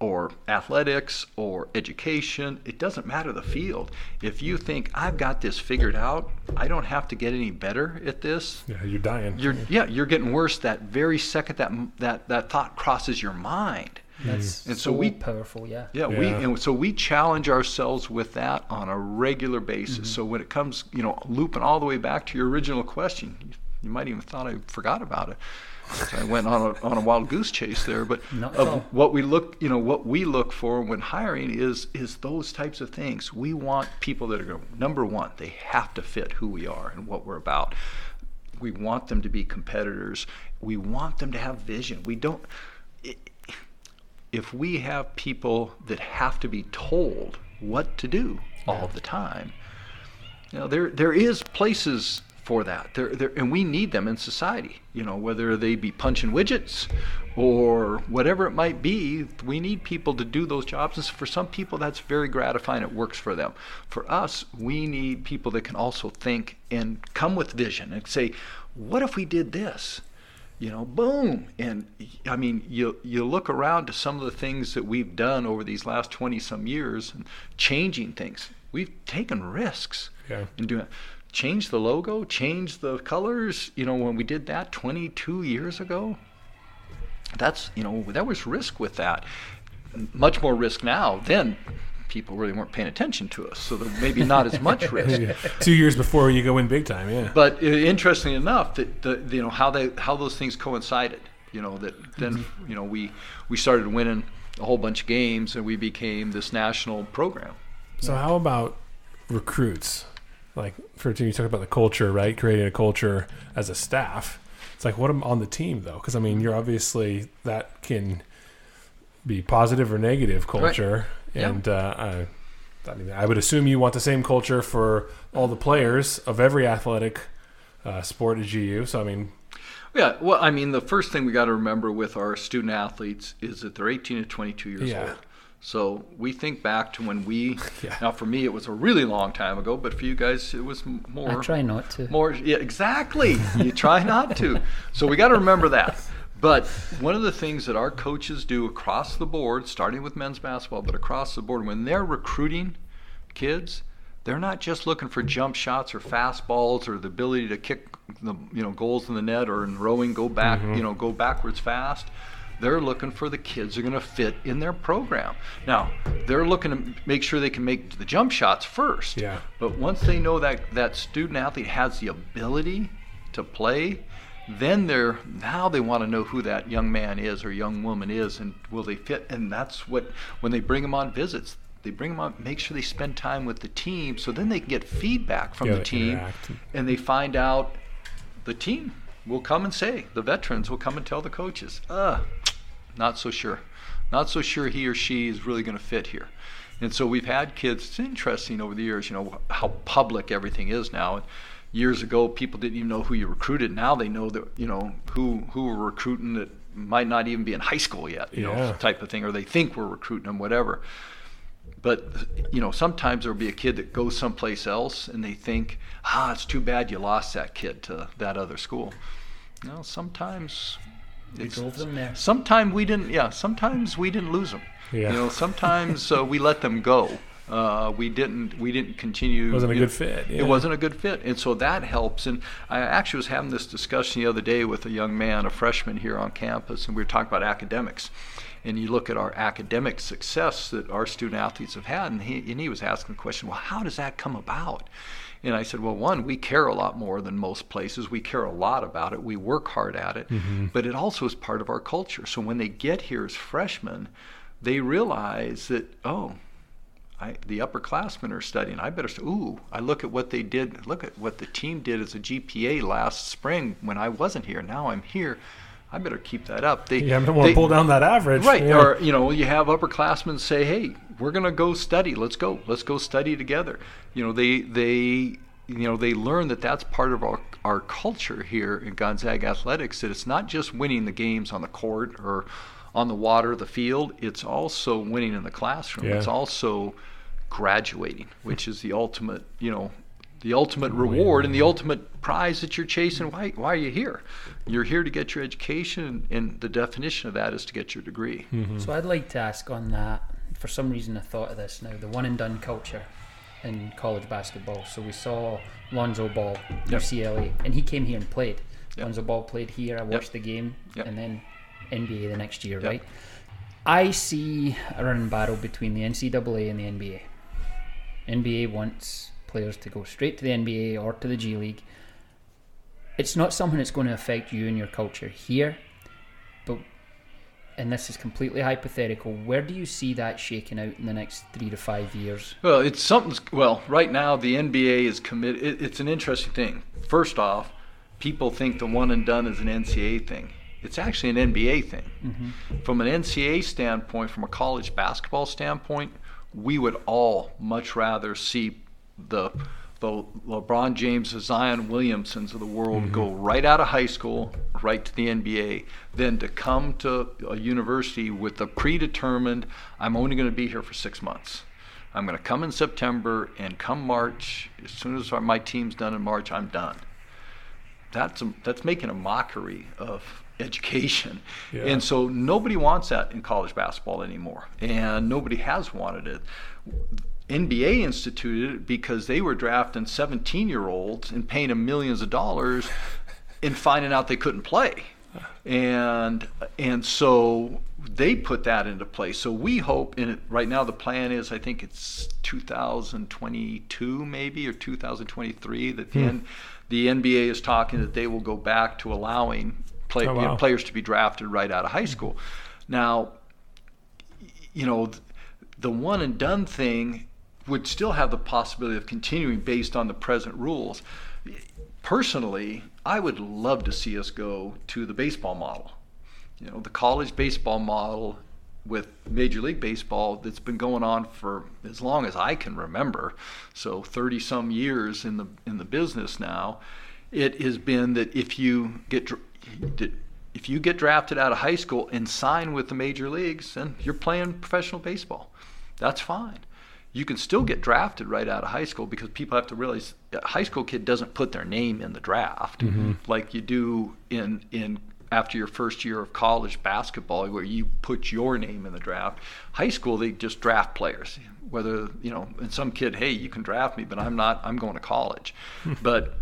or athletics or education, it doesn't matter the field. If you think I've got this figured out, I don't have to get any better at this, Yeah, you're dying. you're yeah, you're getting worse that very second that that that thought crosses your mind. That's mm-hmm. And so so we- powerful. Yeah. Yeah, we and so we challenge ourselves with that on a regular basis. Mm-hmm. So when it comes, you know, looping all the way back to your original question, you, you might even thought I forgot about it. So I went on a, <laughs> on a wild goose chase there, but of what we look, you know, what we look for when hiring is is those types of things. We want people that are going. Number one, they have to fit who we are and what we're about. We want them to be competitors. We want them to have vision. We don't. i if we have people that have to be told what to do all the time, you know, there there is places for that. There, there, and we need them in society. You know, whether they be punching widgets or whatever it might be, we need people to do those jobs. And for some people, that's very gratifying. It works for them. For us, we need people that can also think and come with vision and say, "What if we did this?" You know, boom. And I mean, you you look around to some of the things that we've done over these last 20 some years and changing things. We've taken risks Yeah. in doing change the logo, change the colors, you know, when we did that 22 years ago. That's, you know, there was risk with that. Much more risk now. Then people really weren't paying attention to us, so there maybe not as much <laughs> risk. Yeah. Two years before you go in big time, yeah. But uh, interestingly enough, that the, you know how they how those things coincided. You know that then you know we we started winning a whole bunch of games and we became this national program. So how about recruits? Like for you talk about the culture, right? Creating a culture as a staff. It's like what am on the team though? Because I mean, you're obviously that can be positive or negative culture, Yeah. and uh, I, I mean, I would assume you want the same culture for all the players of every athletic uh, sport at GU. So I mean, Yeah, well, I mean, the first thing we got to remember with our student athletes is that they're 18 to 22 years Yeah. old. So we think back to when we. <laughs> Yeah. Now, for me, it was a really long time ago, but for you guys, it was more. I try not to. More, yeah, exactly. You try not to. So we got to remember that. But one of the things that our coaches do across the board, starting with men's basketball, but across the board, when they're recruiting kids, they're not just looking for jump shots or fastballs or the ability to kick the you know goals in the net or in rowing go back mm-hmm. you know go backwards fast. They're looking for the kids are going to fit in their program. Now, they're looking to make sure they can make the jump shots first. Yeah. But once they know that that student athlete has the ability to play, then they're now they want to know who that young man is or young woman is and will they fit and that's what when they bring them on visits they bring them on make sure they spend time with the team so then they can get feedback from the team interact. and they find out the team will come and say the veterans will come and tell the coaches uh not so sure. Not so sure he or she is really going to fit here. And so we've had kids it's interesting over the years you know how public everything is now years ago people didn't even know who you recruited now they know that you know who who we're recruiting that might not even be in high school yet you Yeah. know type of thing or they think we're recruiting them whatever but you know sometimes there'll be a kid that goes someplace else and they think ah it's too bad you lost that kid to that other school you know sometimes We drove them there. Sometimes we didn't. Yeah, sometimes we didn't lose them. Yeah. You know, sometimes uh, we let them go. Uh, we didn't. We didn't continue. It wasn't a good know, fit, yeah. It wasn't a good fit, and so that helps. And I actually was having this discussion the other day with a young man, a freshman here on campus, and we were talking about academics. and you look at our academic success that our student athletes have had, and he, and he was asking the question, well, how does that come about? And I said, well, one, we care a lot more than most places. We care a lot about it. We work hard at it, mm-hmm. but it also is part of our culture. So when they get here as freshmen, they realize that, oh, I, the upperclassmen are studying. I better. Ooh, I look at what they did. Look at what the team did as a GPA last spring when I wasn't here. Now I'm here. I better keep that up. They, yeah, I don't want to pull down that average, right? Yeah. Or you know, you have upperclassmen say, "Hey, we're gonna go study. Let's go. Let's go study together." You know, they they you know they learn that that's part of our our culture here in Gonzaga athletics. That it's not just winning the games on the court or on the water, the field. It's also winning in the classroom. Yeah. It's also graduating, which is the ultimate, you know, the ultimate reward and the ultimate prize that you're chasing. Why, why are you here? You're here to get your education, and the definition of that is to get your degree. Mm-hmm. So I'd like to ask on that. For some reason, I thought of this now the one and done culture in college basketball. So we saw Lonzo Ball, yep. UCLA, and he came here and played. Yep. Lonzo Ball played here. I watched yep. the game, and then NBA the next year, yep. right? I see a running battle between the NCAA and the NBA. NBA wants players to go straight to the NBA or to the G League. It's not something that's going to affect you and your culture here, but and this is completely hypothetical. Where do you see that shaking out in the next three to five years? Well, it's something. Well, right now the NBA is committed. It, it's an interesting thing. First off, people think the one and done is an NCAA thing. It's actually an NBA thing. Mm-hmm. From an NCAA standpoint, from a college basketball standpoint, we would all much rather see the the LeBron James, the Zion Williamsons of the world mm-hmm. go right out of high school, right to the NBA, than to come to a university with the predetermined, I'm only going to be here for six months. I'm going to come in September, and come March, as soon as my team's done in March, I'm done. That's a, that's making a mockery of education. Yeah. And so nobody wants that in college basketball anymore. And nobody has wanted it. NBA instituted it because they were drafting 17 year olds and paying them millions of dollars and finding out they couldn't play. And and so they put that into place. So we hope, and right now the plan is, I think it's 2022 maybe or 2023 that the, hmm. the NBA is talking that they will go back to allowing play, oh, wow. you know, players to be drafted right out of high school. Now, you know, the one and done thing would still have the possibility of continuing based on the present rules. Personally, I would love to see us go to the baseball model. You know, the college baseball model with Major League Baseball that's been going on for as long as I can remember. So 30 some years in the in the business now. It has been that if you get if you get drafted out of high school and sign with the major leagues, then you're playing professional baseball. That's fine. You can still get drafted right out of high school because people have to realize a high school kid doesn't put their name in the draft mm-hmm. like you do in in after your first year of college basketball where you put your name in the draft. High school they just draft players. Whether, you know, and some kid, hey, you can draft me, but I'm not I'm going to college. <laughs> but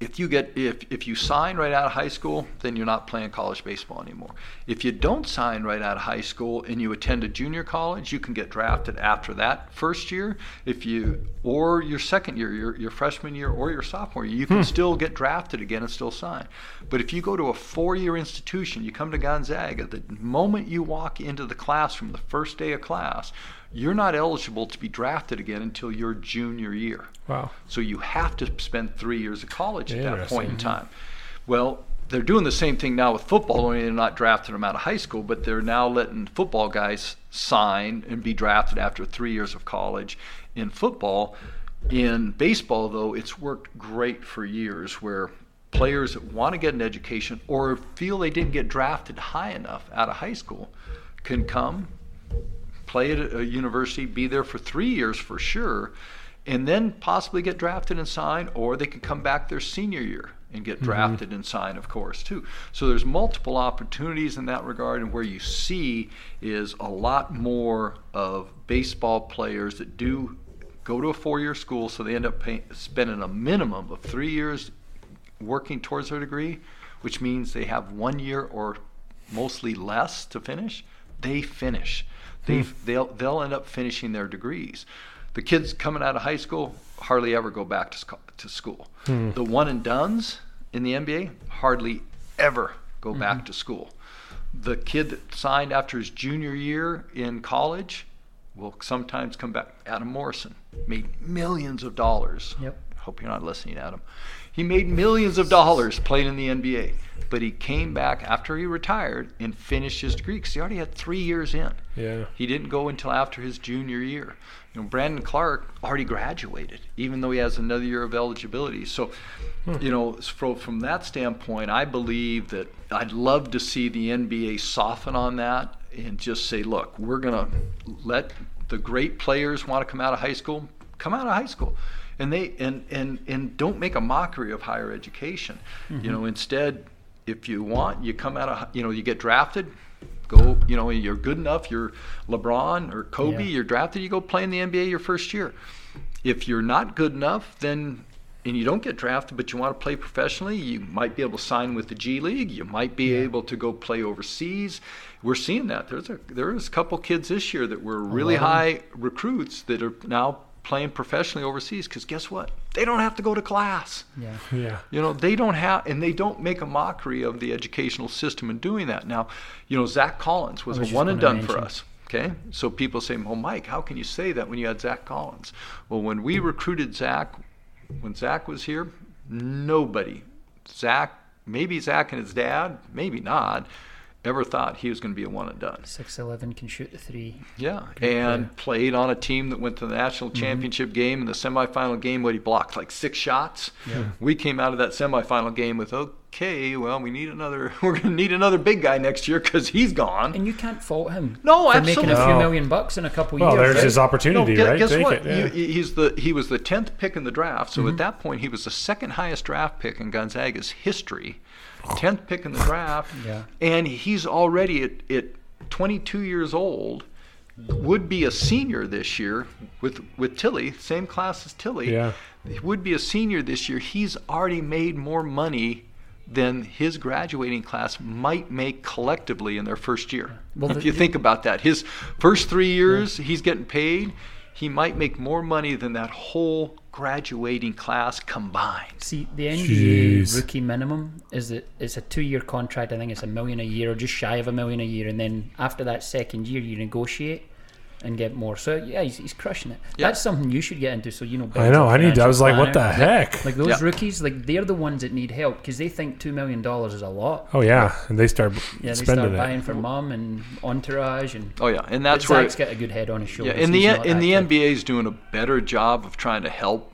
if you get if if you sign right out of high school, then you're not playing college baseball anymore. If you don't sign right out of high school and you attend a junior college, you can get drafted after that first year. If you or your second year, your your freshman year or your sophomore year, you can hmm. still get drafted again and still sign. But if you go to a four-year institution, you come to Gonzaga, the moment you walk into the classroom, the first day of class, you're not eligible to be drafted again until your junior year. Wow. So you have to spend three years of college at that point in mm-hmm. time. Well, they're doing the same thing now with football, only they're not drafting them out of high school, but they're now letting football guys sign and be drafted after three years of college in football. In baseball, though, it's worked great for years where players that want to get an education or feel they didn't get drafted high enough out of high school can come play at a university, be there for three years for sure, and then possibly get drafted and sign, or they could come back their senior year and get mm-hmm. drafted mm-hmm. and sign, of course, too. So there's multiple opportunities in that regard, and where you see is a lot more of baseball players that do go to a four-year school, so they end up pay, spending a minimum of three years working towards their degree, which means they have one year or mostly less to finish, they finish. They Hmm. they'll they'll end up finishing their degrees. The kids coming out of high school hardly ever go back to to school. Hmm. The one and dones in the NBA hardly ever go Mm-hmm. back to school. The kid that signed after his junior year in college will sometimes come back. Adam Morrison made millions of dollars. Yep. Hope you're not listening, Adam. He made millions of dollars playing in the NBA, but he came back after he retired and finished his degree because he already had three years in. Yeah. He didn't go until after his junior year. You know, Brandon Clarke already graduated, even though he has another year of eligibility. So, hmm. you know, from, from that standpoint, I believe that I'd love to see the NBA soften on that and just say, look, we're going to let the great players want to come out of high school, come out of high school. And they and, and, and don't make a mockery of higher education. You mm-hmm. know, instead, if you want, you come out of you know, you get drafted, go you know you're good enough you're lebron or kobe Yeah. you're drafted you go play in the nba your first year if you're not good enough then and you don't get drafted but you want to play professionally you might be able to sign with the g league you might be able to go play overseas we're seeing that there's a there's a couple kids this year that were really lot of them. high recruits that are now playing professionally overseas because guess what they don't have to go to class Yeah. <laughs> Yeah. you know, they don't have, and they don't make a mockery of the educational system in doing that. Now, you know, Zach Collins was, was a one and gonna done for us. Okay, so people say, "Well, Mike, how can you say that when you had Zach Collins?" Well, when we recruited Zach, when Zach was here, nobody, Zach, maybe Zach and his dad, maybe not, ever thought he was going to be a one and done. Six eleven can shoot the three. Yeah, Good and played on a team that went to the national mm-hmm. championship game. In the semifinal game, what he blocked like six shots. Yeah. We came out of that semifinal game with, okay, well, we need another. <laughs> We're going to need another big guy next year because he's gone. And you can't fault him. No, for making a few million bucks in a couple Well, years. there's right? his opportunity, gu- right? guess Take what? it, yeah. He- he's the he was the tenth pick in the draft. So at mm-hmm. that point, he was the second highest draft pick in Gonzaga's history. Tenth pick in the draft, Yeah. and he's already at, at 22 years old. Would be a senior this year with with Tillie, same class as Tillie. Yeah. Would be a senior this year. He's already made more money than his graduating class might make collectively in their first year. Well, if the- you think about that, his first three years he's getting paid. He might make more money than that whole graduating class combined. See, the NBA Jeez. rookie minimum is that it's a two-year contract. I think it's a million a year, or just shy of a million a year, and then after that second year, you negotiate and get more. So yeah, he's, he's crushing it. Yeah. That's something you should get into. So you know, I know. I need. I financial was like, what the heck? Like those Yeah. rookies, like they're the ones that need help because they think two million dollars is a lot. Oh yeah, and they start Yeah, they spending start it. buying for mom and entourage, and Oh yeah, and that's that's where Zach's got a good head on his shoulders. yeah, shoulders. in the in the. NBA is doing a better job of trying to help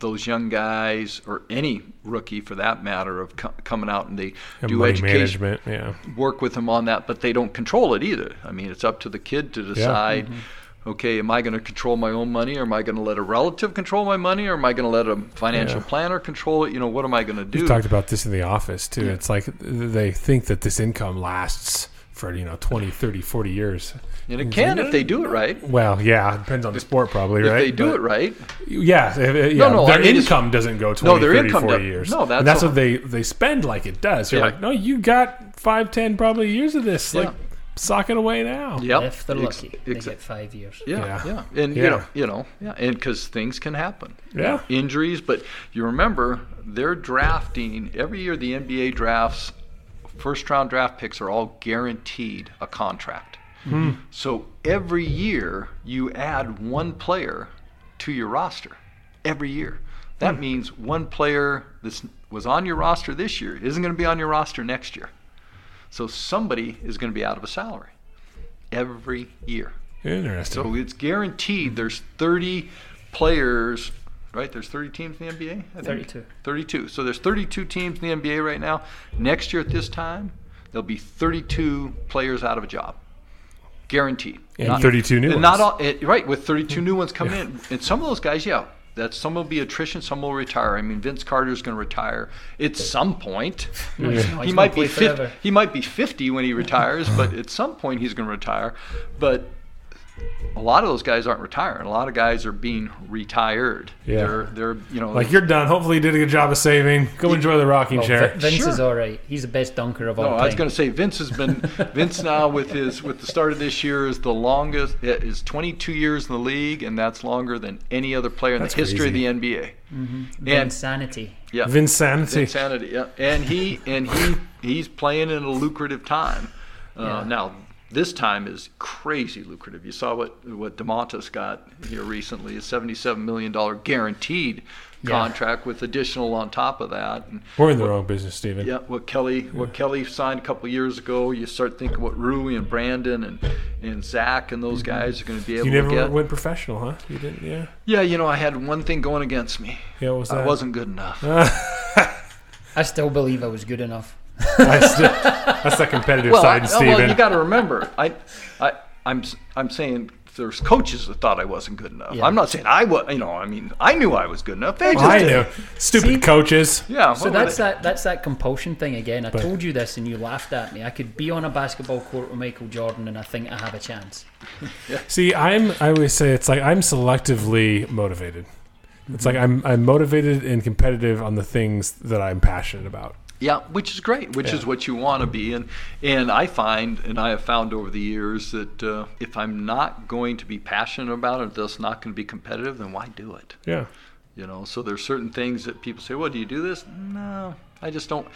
those young guys or any rookie for that matter of co- coming out and they And do education management. Yeah. work with them on that, but they don't control it either. I mean, it's up to the kid to decide. Mm-hmm. Okay, am I going to control my own money, or am I going to let a relative control my money, or am I going to let a financial Yeah. planner control it? You know, what am I going to do? We've talked about this in the office too. Yeah. It's like they think that this income lasts for you know 20, 30, 40 years. And it can if they do it right. Well, yeah, it depends on the sport probably, right? If they do But- it right, Yeah, if- if- yeah. no, their I mean, income doesn't go 20, No, their 30, income 40 does- years. no, that's and that's a- what they they spend like it does. You're Yeah. like, no, you got five, ten, probably years of this. Yeah. Like, sock it away now. yep. if they're ex- lucky, they exa- get five years. Yeah, Yeah. yeah, and Yeah. you know, you know, yeah, and because things can happen. Yeah. injuries, but you remember they're drafting every year. The NBA drafts first round draft picks are all guaranteed a contract. Hmm. So every year you add one player to your roster. Every year. That hmm. means one player that was on your roster this year isn't going to be on your roster next year. So somebody is going to be out of a salary every year. Interesting. So it's guaranteed there's 30 players, right? There's 30 teams in the NBA? I think? 32. 32. So there's 32 teams in the NBA right now. Next year at this time, there'll be 32 players out of a job. Guaranteed. And 32 new and Not ones. all, it, right, with 32 new ones coming in. And some of those guys, yeah, that some will be attrition, some will retire. I mean, Vince Carter is going to retire at some point. No, he's not. He might be 50, he might be 50 when he retires, but at some point he's going to retire. But a lot of those guys aren't retiring. A lot of guys are being retired. Yeah. They're they're you know Like you're done. Hopefully, you did a good job of saving. Go enjoy the rocking Well, chair. Vin- Vince Sure. is all right. He's the best dunker of all No, time. I was going to say Vince has been <laughs> Vince now with his with the start of this year is the longest is 22 years in the league and that's longer than any other player in That's the history crazy. of the NBA. And Insanity. yeah, Vinsanity. insanity. Yeah, and he and he he's playing in a lucrative time. Uh, Yeah. Now this time is crazy lucrative. You saw what what Domantas got here recently, a 77 million dollar guaranteed Yeah. contract with additional on top of that. And We're in the wrong business, Steven. yeah, what Kelly what Kelly signed a couple years ago. You start thinking what Rui and Brandon and and Zach and those mm-hmm. guys are going to be able to do. You never to get. went professional, huh? You didn't, yeah. Yeah, you know, I had one thing going against me. Yeah, what was that? I wasn't good enough. <laughs> I still believe I was good enough. I still- that's the competitive well, side, oh, Steven. well, you got to remember, I, I, I'm I'm saying there's coaches that thought I wasn't good enough. Yeah. I'm not saying I was. You know, I mean, I knew I was good enough. They just I knew. Stupid See? coaches. Yeah. So that's that that's that compulsion thing again. I But- told you this and you laughed at me. I could be on a basketball court with Michael Jordan and I think I have a chance. <laughs> See, I'm. I always say it's like I'm selectively motivated. It's like I'm. I'm motivated and competitive on the things that I'm passionate about. Yeah, which is great, which Yeah. is what you want to be. And and I find, and I have found over the years that uh, if I'm not going to be passionate about it, that's not going to be competitive, then why do it? Yeah. You know, so there's certain things that people say, "Well, do you do this?" No, I just don't.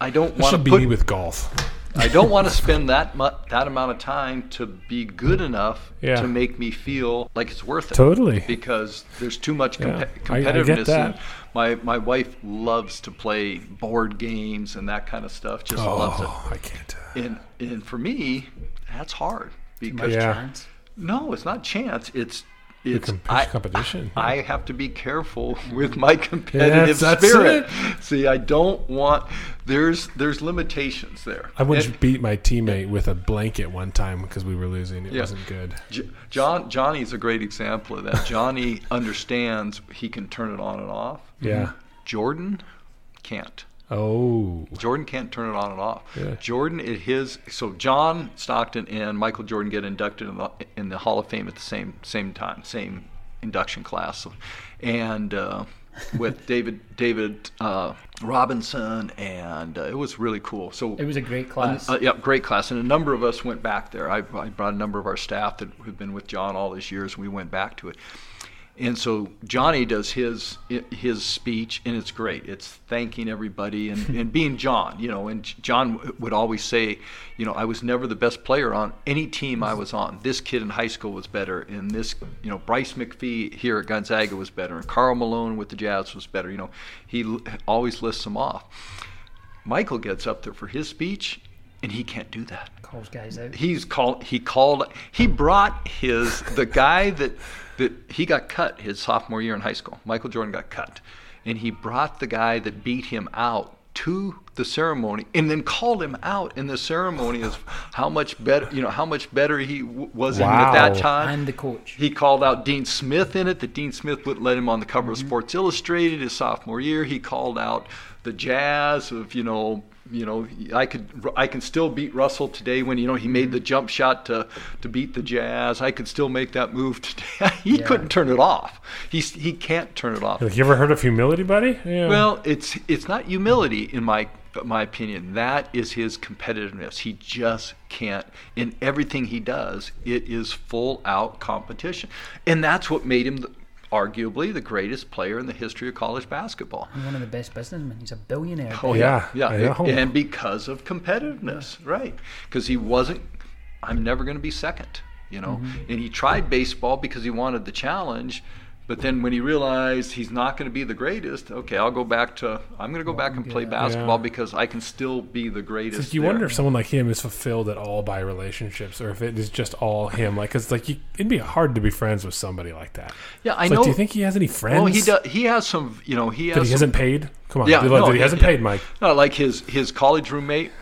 I don't want to should be put. me with golf. I don't want to spend that mu- that amount of time to be good enough Yeah. to make me feel like it's worth it. Totally. Because there's too much Yeah, compe- I- I get competitiveness. that. And my my wife loves to play board games and that kind of stuff. Just loves it. Oh, I can't. uh, And and for me, that's hard because Yeah. chance. no, it's not chance. It's it's I, competition. I have to be careful <laughs> with my competitive Yes, spirit. it. See, I don't want there's there's limitations there. I once beat my teammate with a blanket one time because we were losing. It Yeah. wasn't good. J- John Johnny's a great example of that. <laughs> Johnny understands he can turn it on and off. Yeah. Jordan can't. Oh. Jordan can't turn it on and off. Yeah. Jordan is his. So John Stockton and Michael Jordan get inducted in the in the Hall of Fame at the same same time, same induction class, and uh, with <laughs> David David uh, Robinson, and uh, it was really cool. So It was a great class. uh, yeah, great class, and a number of us went back there. I, I brought a number of our staff that have been with John all these years, and we went back to it. And so Johnny does his his speech, and it's great. It's thanking everybody and, and <laughs> being John, you know. And John would always say, you know, I was never the best player on any team I was on. This kid in high school was better, and this, you know, Bryce McPhee here at Gonzaga was better, and Karl Malone with the Jazz was better. You know, he always lists them off. Michael gets up there for his speech, and he can't do that Calls guys out. he's called he called he brought his the guy that that he got cut his sophomore year in high school michael jordan got cut and he brought the guy that beat him out to the ceremony and then called him out in the ceremony as how much better you know how much better he w- was even at that Wow. time And the coach. he called out Dean Smith in it. That Dean Smith wouldn't let him on the cover of mm-hmm. Sports Illustrated his sophomore year. He called out the Jazz of you know you know I could I can still beat Russell today when you know he made mm-hmm. the jump shot to to beat the Jazz. I could still make that move today. <laughs> he Yeah. couldn't turn it off. He's he can't turn it off. Like, you ever heard of humility, buddy? Yeah. Well, it's it's not humility in my my opinion. That is his competitiveness. He just can't. In everything he does, it is full out competition, and that's what made him the, arguably the greatest player in the history of college basketball. He's one of the best businessmen. He's a billionaire. Oh Yeah, yeah, yeah, and because of competitiveness, right? Because he wasn't. I'm never going to be second, you know. Mm-hmm. And he tried baseball because he wanted the challenge, but then when he realized he's not going to be the greatest, okay, I'll go back to. I'm going to go back and play basketball Yeah. because I can still be the greatest. It's like you there. wonder if someone like him is fulfilled at all by relationships, or if it is just all him. Like, cause like you, it'd be hard to be friends with somebody like that. Yeah, I It's know. Like, do you think he has any friends? well, he does. He has some. You know, he has. that he some- hasn't paid? Come on, Yeah, that no, he he- hasn't paid, Mike. No, like his his college roommate,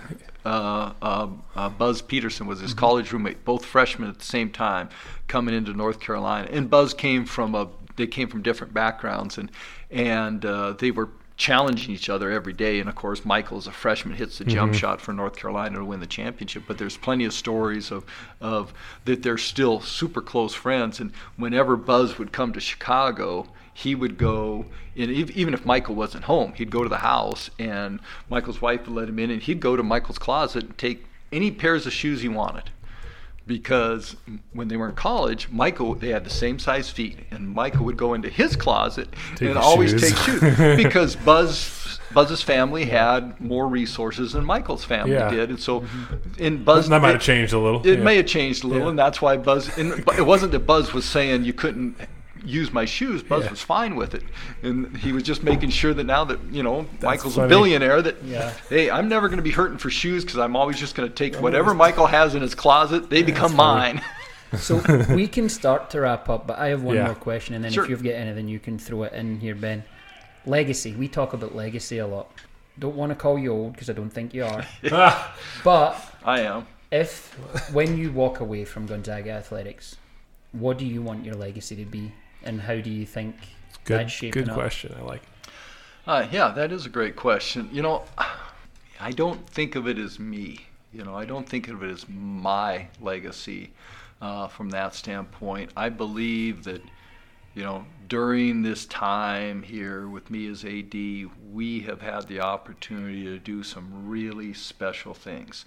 uh, uh, uh, Buzz Peterson was Mm-hmm. his college roommate. Both freshmen at the same time coming into North Carolina, and Buzz came from a they came from different backgrounds, and and uh, they were challenging each other every day. And of course, Michael, as a freshman, hits the jump shot for North Carolina to win the championship. But there's plenty of stories of, of that they're still super close friends. And whenever Buzz would come to Chicago, he would go, and even if Michael wasn't home, he'd go to the house, and Michael's wife would let him in, and he'd go to Michael's closet and take any pairs of shoes he wanted because when they were in college, Michael they had the same size feet, and Michael would go into his closet Take and always shoes. take shoes <laughs> because Buzz Buzz's family had more resources than Michael's family Yeah. did, and so mm-hmm. in Buzz That might have changed a little. It yeah. may have changed a little, Yeah. and that's why Buzz. It wasn't that Buzz was saying you couldn't use my shoes. Buzz Yeah. was fine with it, and he was just making sure that now that you know Michael's funny. a billionaire, that Yeah. hey, I'm never going to be hurting for shoes because I'm always just going to take whatever Michael has in his closet. They become mine. <laughs> So we can start to wrap up, but I have one Yeah. more question, and then Sure. if you've got anything, you can throw it in here, Ben. Legacy. We talk about legacy a lot. Don't want to call you old because I don't think you are. <laughs> But I am. if when you walk away from Gonzaga athletics, what do you want your legacy to be, and how do you think good, that's shaping good up? question. I like. Uh, yeah, that is a great question. You know, I don't think of it as me. You know, I don't think of it as my legacy uh, from that standpoint. I believe that, you know, during this time here with me as AD, we have had the opportunity to do some really special things.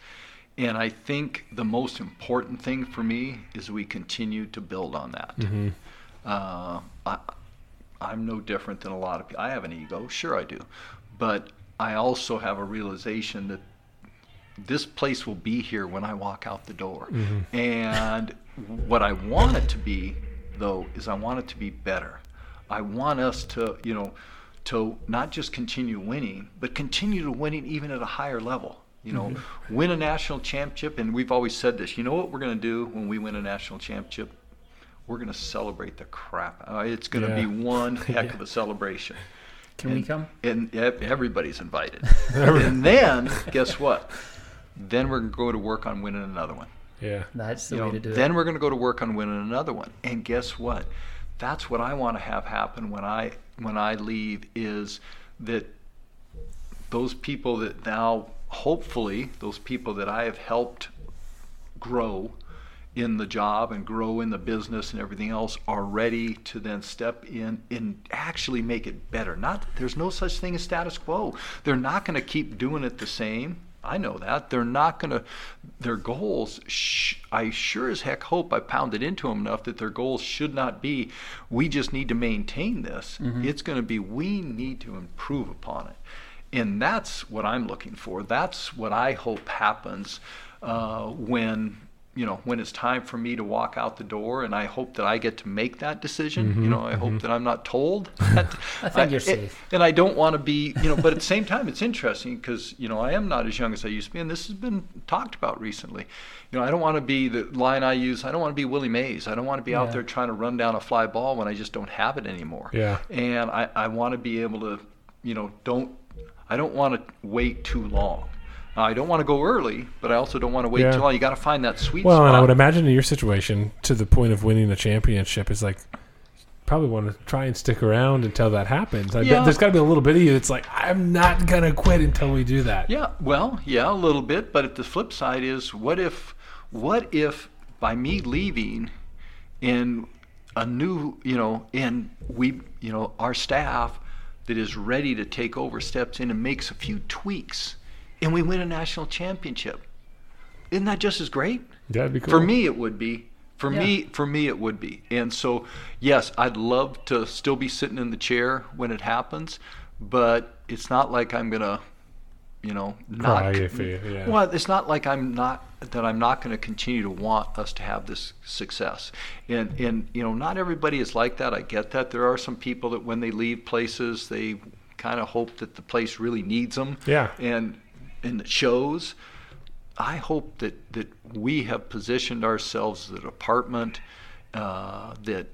And I think the most important thing for me is we continue to build on that. Mm-hmm. Uh, I, I'm no different than a lot of people. I have an ego, sure I do, but I also have a realization that this place will be here when I walk out the door. And what I want it to be, though, is I want it to be better. I want us to, you know, to not just continue winning, but continue to winning even at a higher level. You know, win a national championship, and we've always said this. You know what we're going to do when we win a national championship? We're going to celebrate the crap. Uh, it's going to Yeah. be one <laughs> heck of a celebration Can we come? and ev- everybody's invited. <laughs> and then, guess what? Then we're going to go to work on winning another one. Yeah. That's the You way know, to do then it. we're going to go to work on winning another one. And guess what? That's what I want to have happen when I when I leave is that those people that now hopefully those people that I have helped grow in the job and grow in the business and everything else are ready to then step in and actually make it better. Not there's no such thing as status quo. They're not going to keep doing it the same. I know that. They're not going to their goals sh- I sure as heck hope I pounded into them enough that their goals should not be we just need to maintain this. It's going to be we need to improve upon it. And that's what I'm looking for. That's what I hope happens uh, when you know when it's time for me to walk out the door. And I hope that I get to make that decision. You know, I hope mm-hmm. that I'm not told. Mm-hmm. That, <laughs> I think you're it- safe. and I don't want to be, you know, but at the same time, it's interesting because, you know, I am not as young as I used to be, and this has been talked about recently. You know, I don't want to be the line I use, I don't want to be Willie Mays. I don't want to be Yeah. out there trying to run down a fly ball when I just don't have it anymore. Yeah. And I, I want to be able to, you know, don't, I don't want to wait too long. Uh, now, I don't want to go early, but I also don't want to wait Yeah. too long. You got to find that sweet Well, spot. Well, and I would imagine in your situation, to the point of winning a championship, is like probably want to try and stick around until that happens. I Yeah. bet there's got to be a little bit of you that's like, I'm not gonna quit until we do that. Yeah, well, yeah, a little bit, but the flip side is what if what if by me leaving in a new, you know, and we, you know, our staff that is ready to take over steps in and makes a few tweaks and we win a national championship. Isn't that just as great? That'd be cool. For me, it would be. For Yeah. me, for me, it would be. And so, yes, I'd love to still be sitting in the chair when it happens, but it's not like I'm gonna, you know, not. Cry if you- mm, yeah. Well, it's not like I'm not that I'm not going to continue to want us to have this success. And and you know, not everybody is like that. I get that. There are some people that when they leave places, they kind of hope that the place really needs them. Yeah. And and it shows. I hope that, that we have positioned ourselves as a department uh, that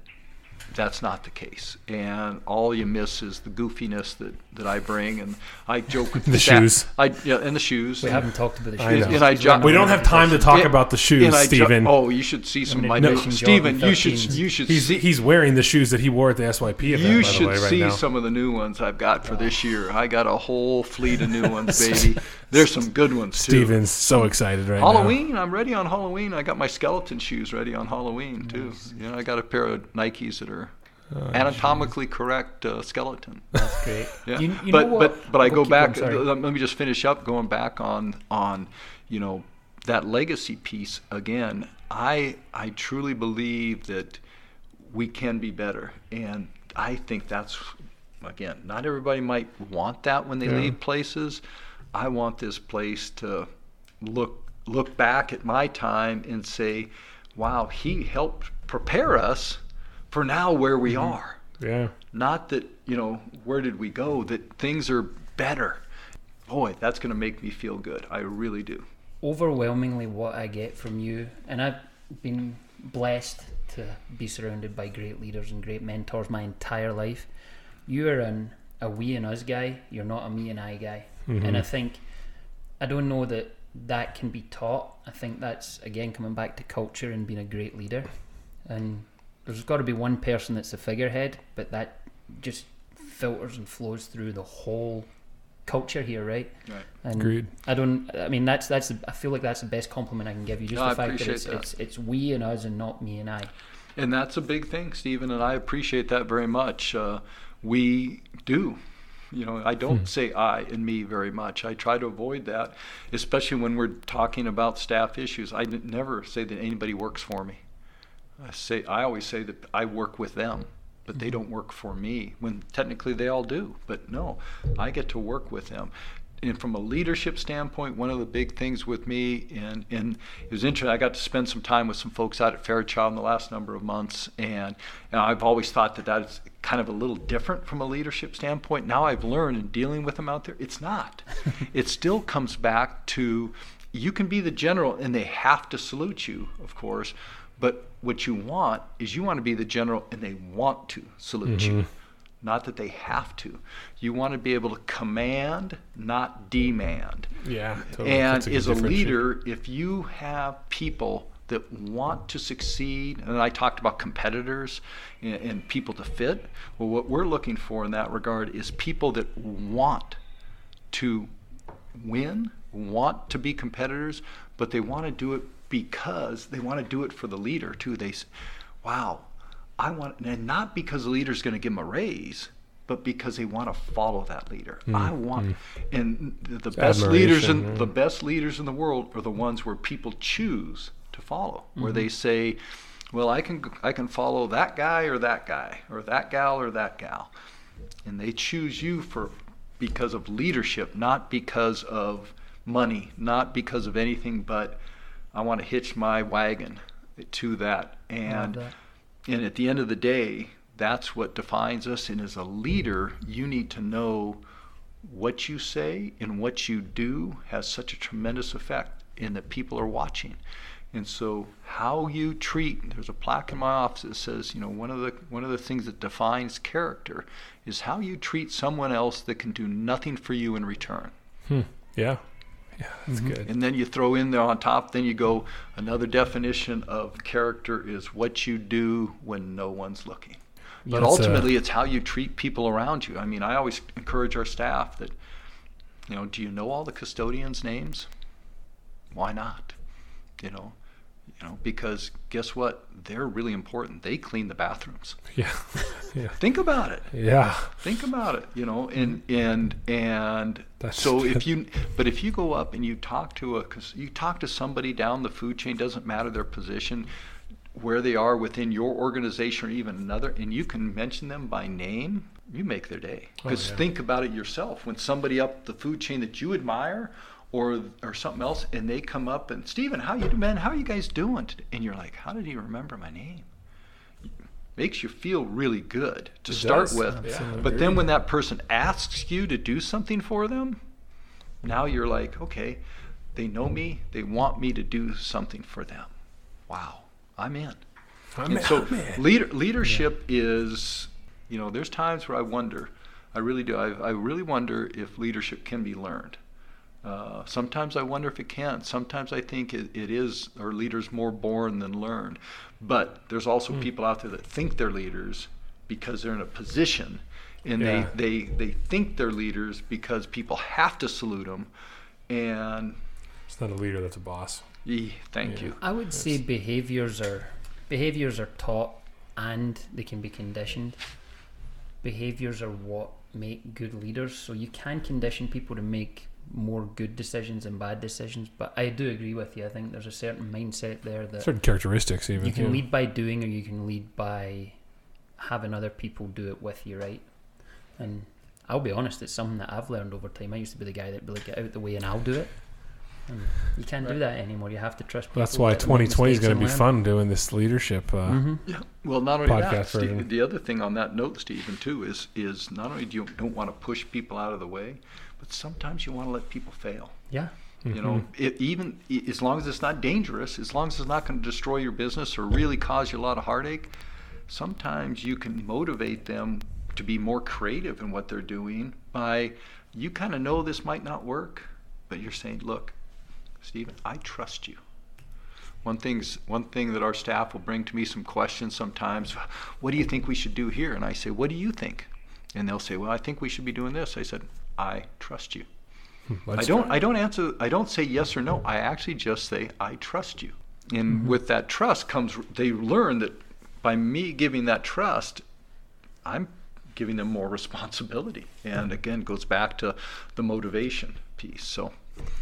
that's not the case. And all you miss is the goofiness that, that I bring. And I joke <laughs> with The staff- shoes. I yeah, and the shoes. We haven't talked about the shoes. know. And I jo- We don't have time to talk Yeah, about the shoes, and I jo- Stephen. oh, you should see some of my Limited new edition Stephen. You should you should he's see he's wearing the shoes that he wore at the SYP event. you by the should way, right see now. some of the new ones I've got for this year. I got a whole fleet of new ones, <laughs> baby. There's some good ones too. Steven's so excited right now. Halloween, I'm ready on Halloween. I got my skeleton shoes ready on Halloween too. You know, I got a pair of Nikes that are Oh, anatomically correct uh, skeleton. That's great. <laughs> Yeah. You, you but know what? but but I go back. going, let me just finish up. Going back on on you know that legacy piece again. I I truly believe that we can be better, and I think that's again. Not everybody might want that when they Yeah. leave places. I want this place to look look back at my time and say, "Wow, he helped prepare us for now where we mm-hmm. are." Yeah. not that you know where did we go that things are better boy that's going to make me feel good i really do overwhelmingly what I get from you, and I've been blessed to be surrounded by great leaders and great mentors my entire life. You are an, a we and us guy. You're not a me and I guy, and I think I don't know that that can be taught. I think that's again coming back to culture and being a great leader, and there's got to be one person that's a figurehead, but that just filters and flows through the whole culture here, right? Right. And Agreed. I don't. I mean, that's that's. I feel like that's the best compliment I can give you. Just No, the fact that it's, that. it's it's we and us and not me and I. and that's a big thing stephen and i appreciate that very much uh, we do you know i don't hmm. say i and me very much. I try to avoid that especially when we're talking about staff issues. I never say that anybody works for me. I say i always say that i work with them but they hmm. don't work for me when technically they all do. But no i get to work with them and from a leadership standpoint, one of the big things with me, and, and it was interesting, I got to spend some time with some folks out at Fairchild in the last number of months, and, and I've always thought that that's kind of a little different from a leadership standpoint. Now I've learned in dealing with them out there, it's not. <laughs> it still comes back to you can be the general, and they have to salute you, of course, but what you want is you want to be the general, and they want to salute you mm-hmm. Not that they have to. You want to be able to command, not demand. Yeah. Totally. And good as a leader, if you have people that want to succeed, and I talked about competitors and, and people to fit, well, what we're looking for in that regard is people that want to win, want to be competitors, but they want to do it because they want to do it for the leader too. They, wow, I want, and not because the leader's going to give them a raise, but because they want to follow that leader. I want, and the, the best leaders in the best leaders in the world are the ones where people choose to follow, where they say, well, I can I can follow that guy or that guy or that gal or that gal, and they choose you for because of leadership, not because of money, not because of anything but I want to hitch my wagon to that. And that. And at the end of the day, that's what defines us. And as a leader, you need to know what you say and what you do has such a tremendous effect in that people are watching. And so how you treat there's a plaque in my office that says, you know, one of the one of the things that defines character is how you treat someone else that can do nothing for you in return. Hmm. Yeah. Yeah. That's mm-hmm. good. And then you throw in there on top, then you go another definition of character is what you do when no one's looking. But That's, ultimately, it's how you treat people around you. I mean, I always encourage our staff that, you know, do you know all the custodians' names? Why not? You know, you know, because guess what? They're really important. They clean the bathrooms. Yeah. <laughs> yeah. Think about it. Yeah. Think about it, you know, and and and That's so if you, but if you go up and you talk to a, cause you talk to somebody down the food chain, doesn't matter their position, where they are within your organization or even another, and you can mention them by name, you make their day. Oh, Because yeah. think about it yourself, when somebody up the food chain that you admire, or or something else, and they come up and Stephen, how you man, how are you guys doing? today?" And you're like, how did he remember my name? Makes you feel really good to It start does. with. Absolutely. But then when that person asks you to do something for them, now you're like, okay, they know me, they want me to do something for them. Wow, I'm in. And so leader, leadership is, you know, there's times where I wonder, I really do, I, I really wonder if leadership can be learned. Uh, sometimes I wonder if it can. Sometimes I think it, it is, or leaders more born than learned. But there's also Hmm. people out there that think they're leaders because they're in a position, and Yeah. they, they they think they're leaders because people have to salute them. And It's not a leader, that's a boss. eh, thank Yeah. you. I would say behaviors are behaviors are taught and they can be conditioned. Behaviors are what make good leaders. So you can condition people to make more good decisions than bad decisions. But I do agree with you. I think there's a certain mindset there that Certain characteristics, even. you can yeah. lead by doing or you can lead by having other people do it with you, right? And I'll be honest, it's something that I've learned over time. I used to be the guy that would like get out the way and I'll do it. And you can't do that anymore. You have to trust people. That's why 2020 is going to be learn. fun doing this leadership. Uh, Mhm. Yeah. Well, not only Podcast that, Steve, the other thing on that note, Stephen, too, is is not only do you don't want to push people out of the way, but sometimes you want to let people fail. Yeah. You mm-hmm. know, it, even as long as it's not dangerous, as long as it's not going to destroy your business or really cause you a lot of heartache, sometimes you can motivate them to be more creative in what they're doing by you kind of know this might not work, but you're saying, look, Stephen, I trust you. One thing's one thing that our staff will bring to me some questions sometimes. What do you think we should do here? And I say, what do you think? And they'll say, well, I think we should be doing this. I said, I trust you. Hmm, I let's don't. try. I don't answer. I don't say yes or no. I actually just say I trust you. And mm-hmm. with that trust comes. They learn that by me giving that trust, I'm giving them more responsibility. And again, goes back to the motivation piece. So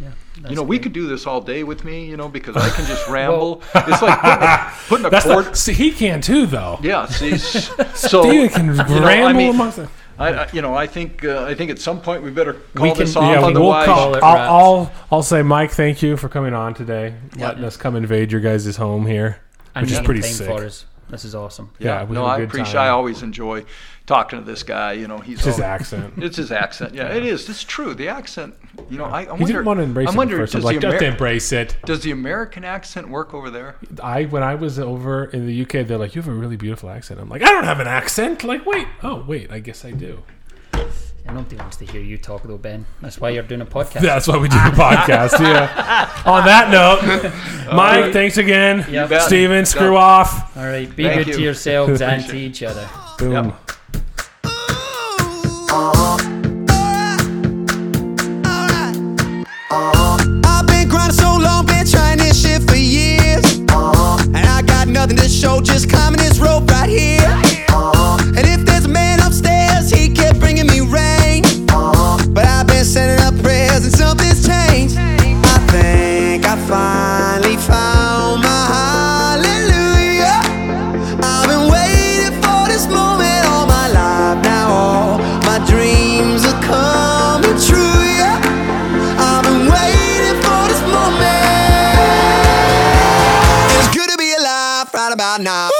Yeah. you know, we could do this all day with me. You know, because I can just <laughs> <laughs> ramble. it's like putting a, <laughs> putting a cord. see, he can too, though. yeah. See. So Steven can you know, I ramble mean, amongst them. I, I, you know, I think. Uh, I think at some point we better call We can- this off. Yeah, we'll otherwise, call, it I'll. I'll, I'll say, Mike, thank you for coming on today, Yeah. letting us come invade your guys' home here, and which is pretty sick. for us. This is awesome. Yeah, we no, had a I good appreciate. time. I always enjoy talking to this guy. You know, he's It's his always- accent. <laughs> It's his accent. Yeah, it is. It's true. The accent. You know, I, I He didn't want to embrace I it wonder, first. I does like, the just embrace it. does the American accent work over there? I when I was over in the UK, they're like, "You have a really beautiful accent." I'm like, "I don't have an accent." Like, wait, oh wait, I guess I do. And nobody wants to hear you talk though, Ben. That's why you're doing a podcast. That's why we do the podcast. Yeah. <laughs> On that note, <laughs> Mike, thanks again. Yep. Steven, screw off. All right. Be Thank good to yourselves and to each other. Boom. Yep. Alive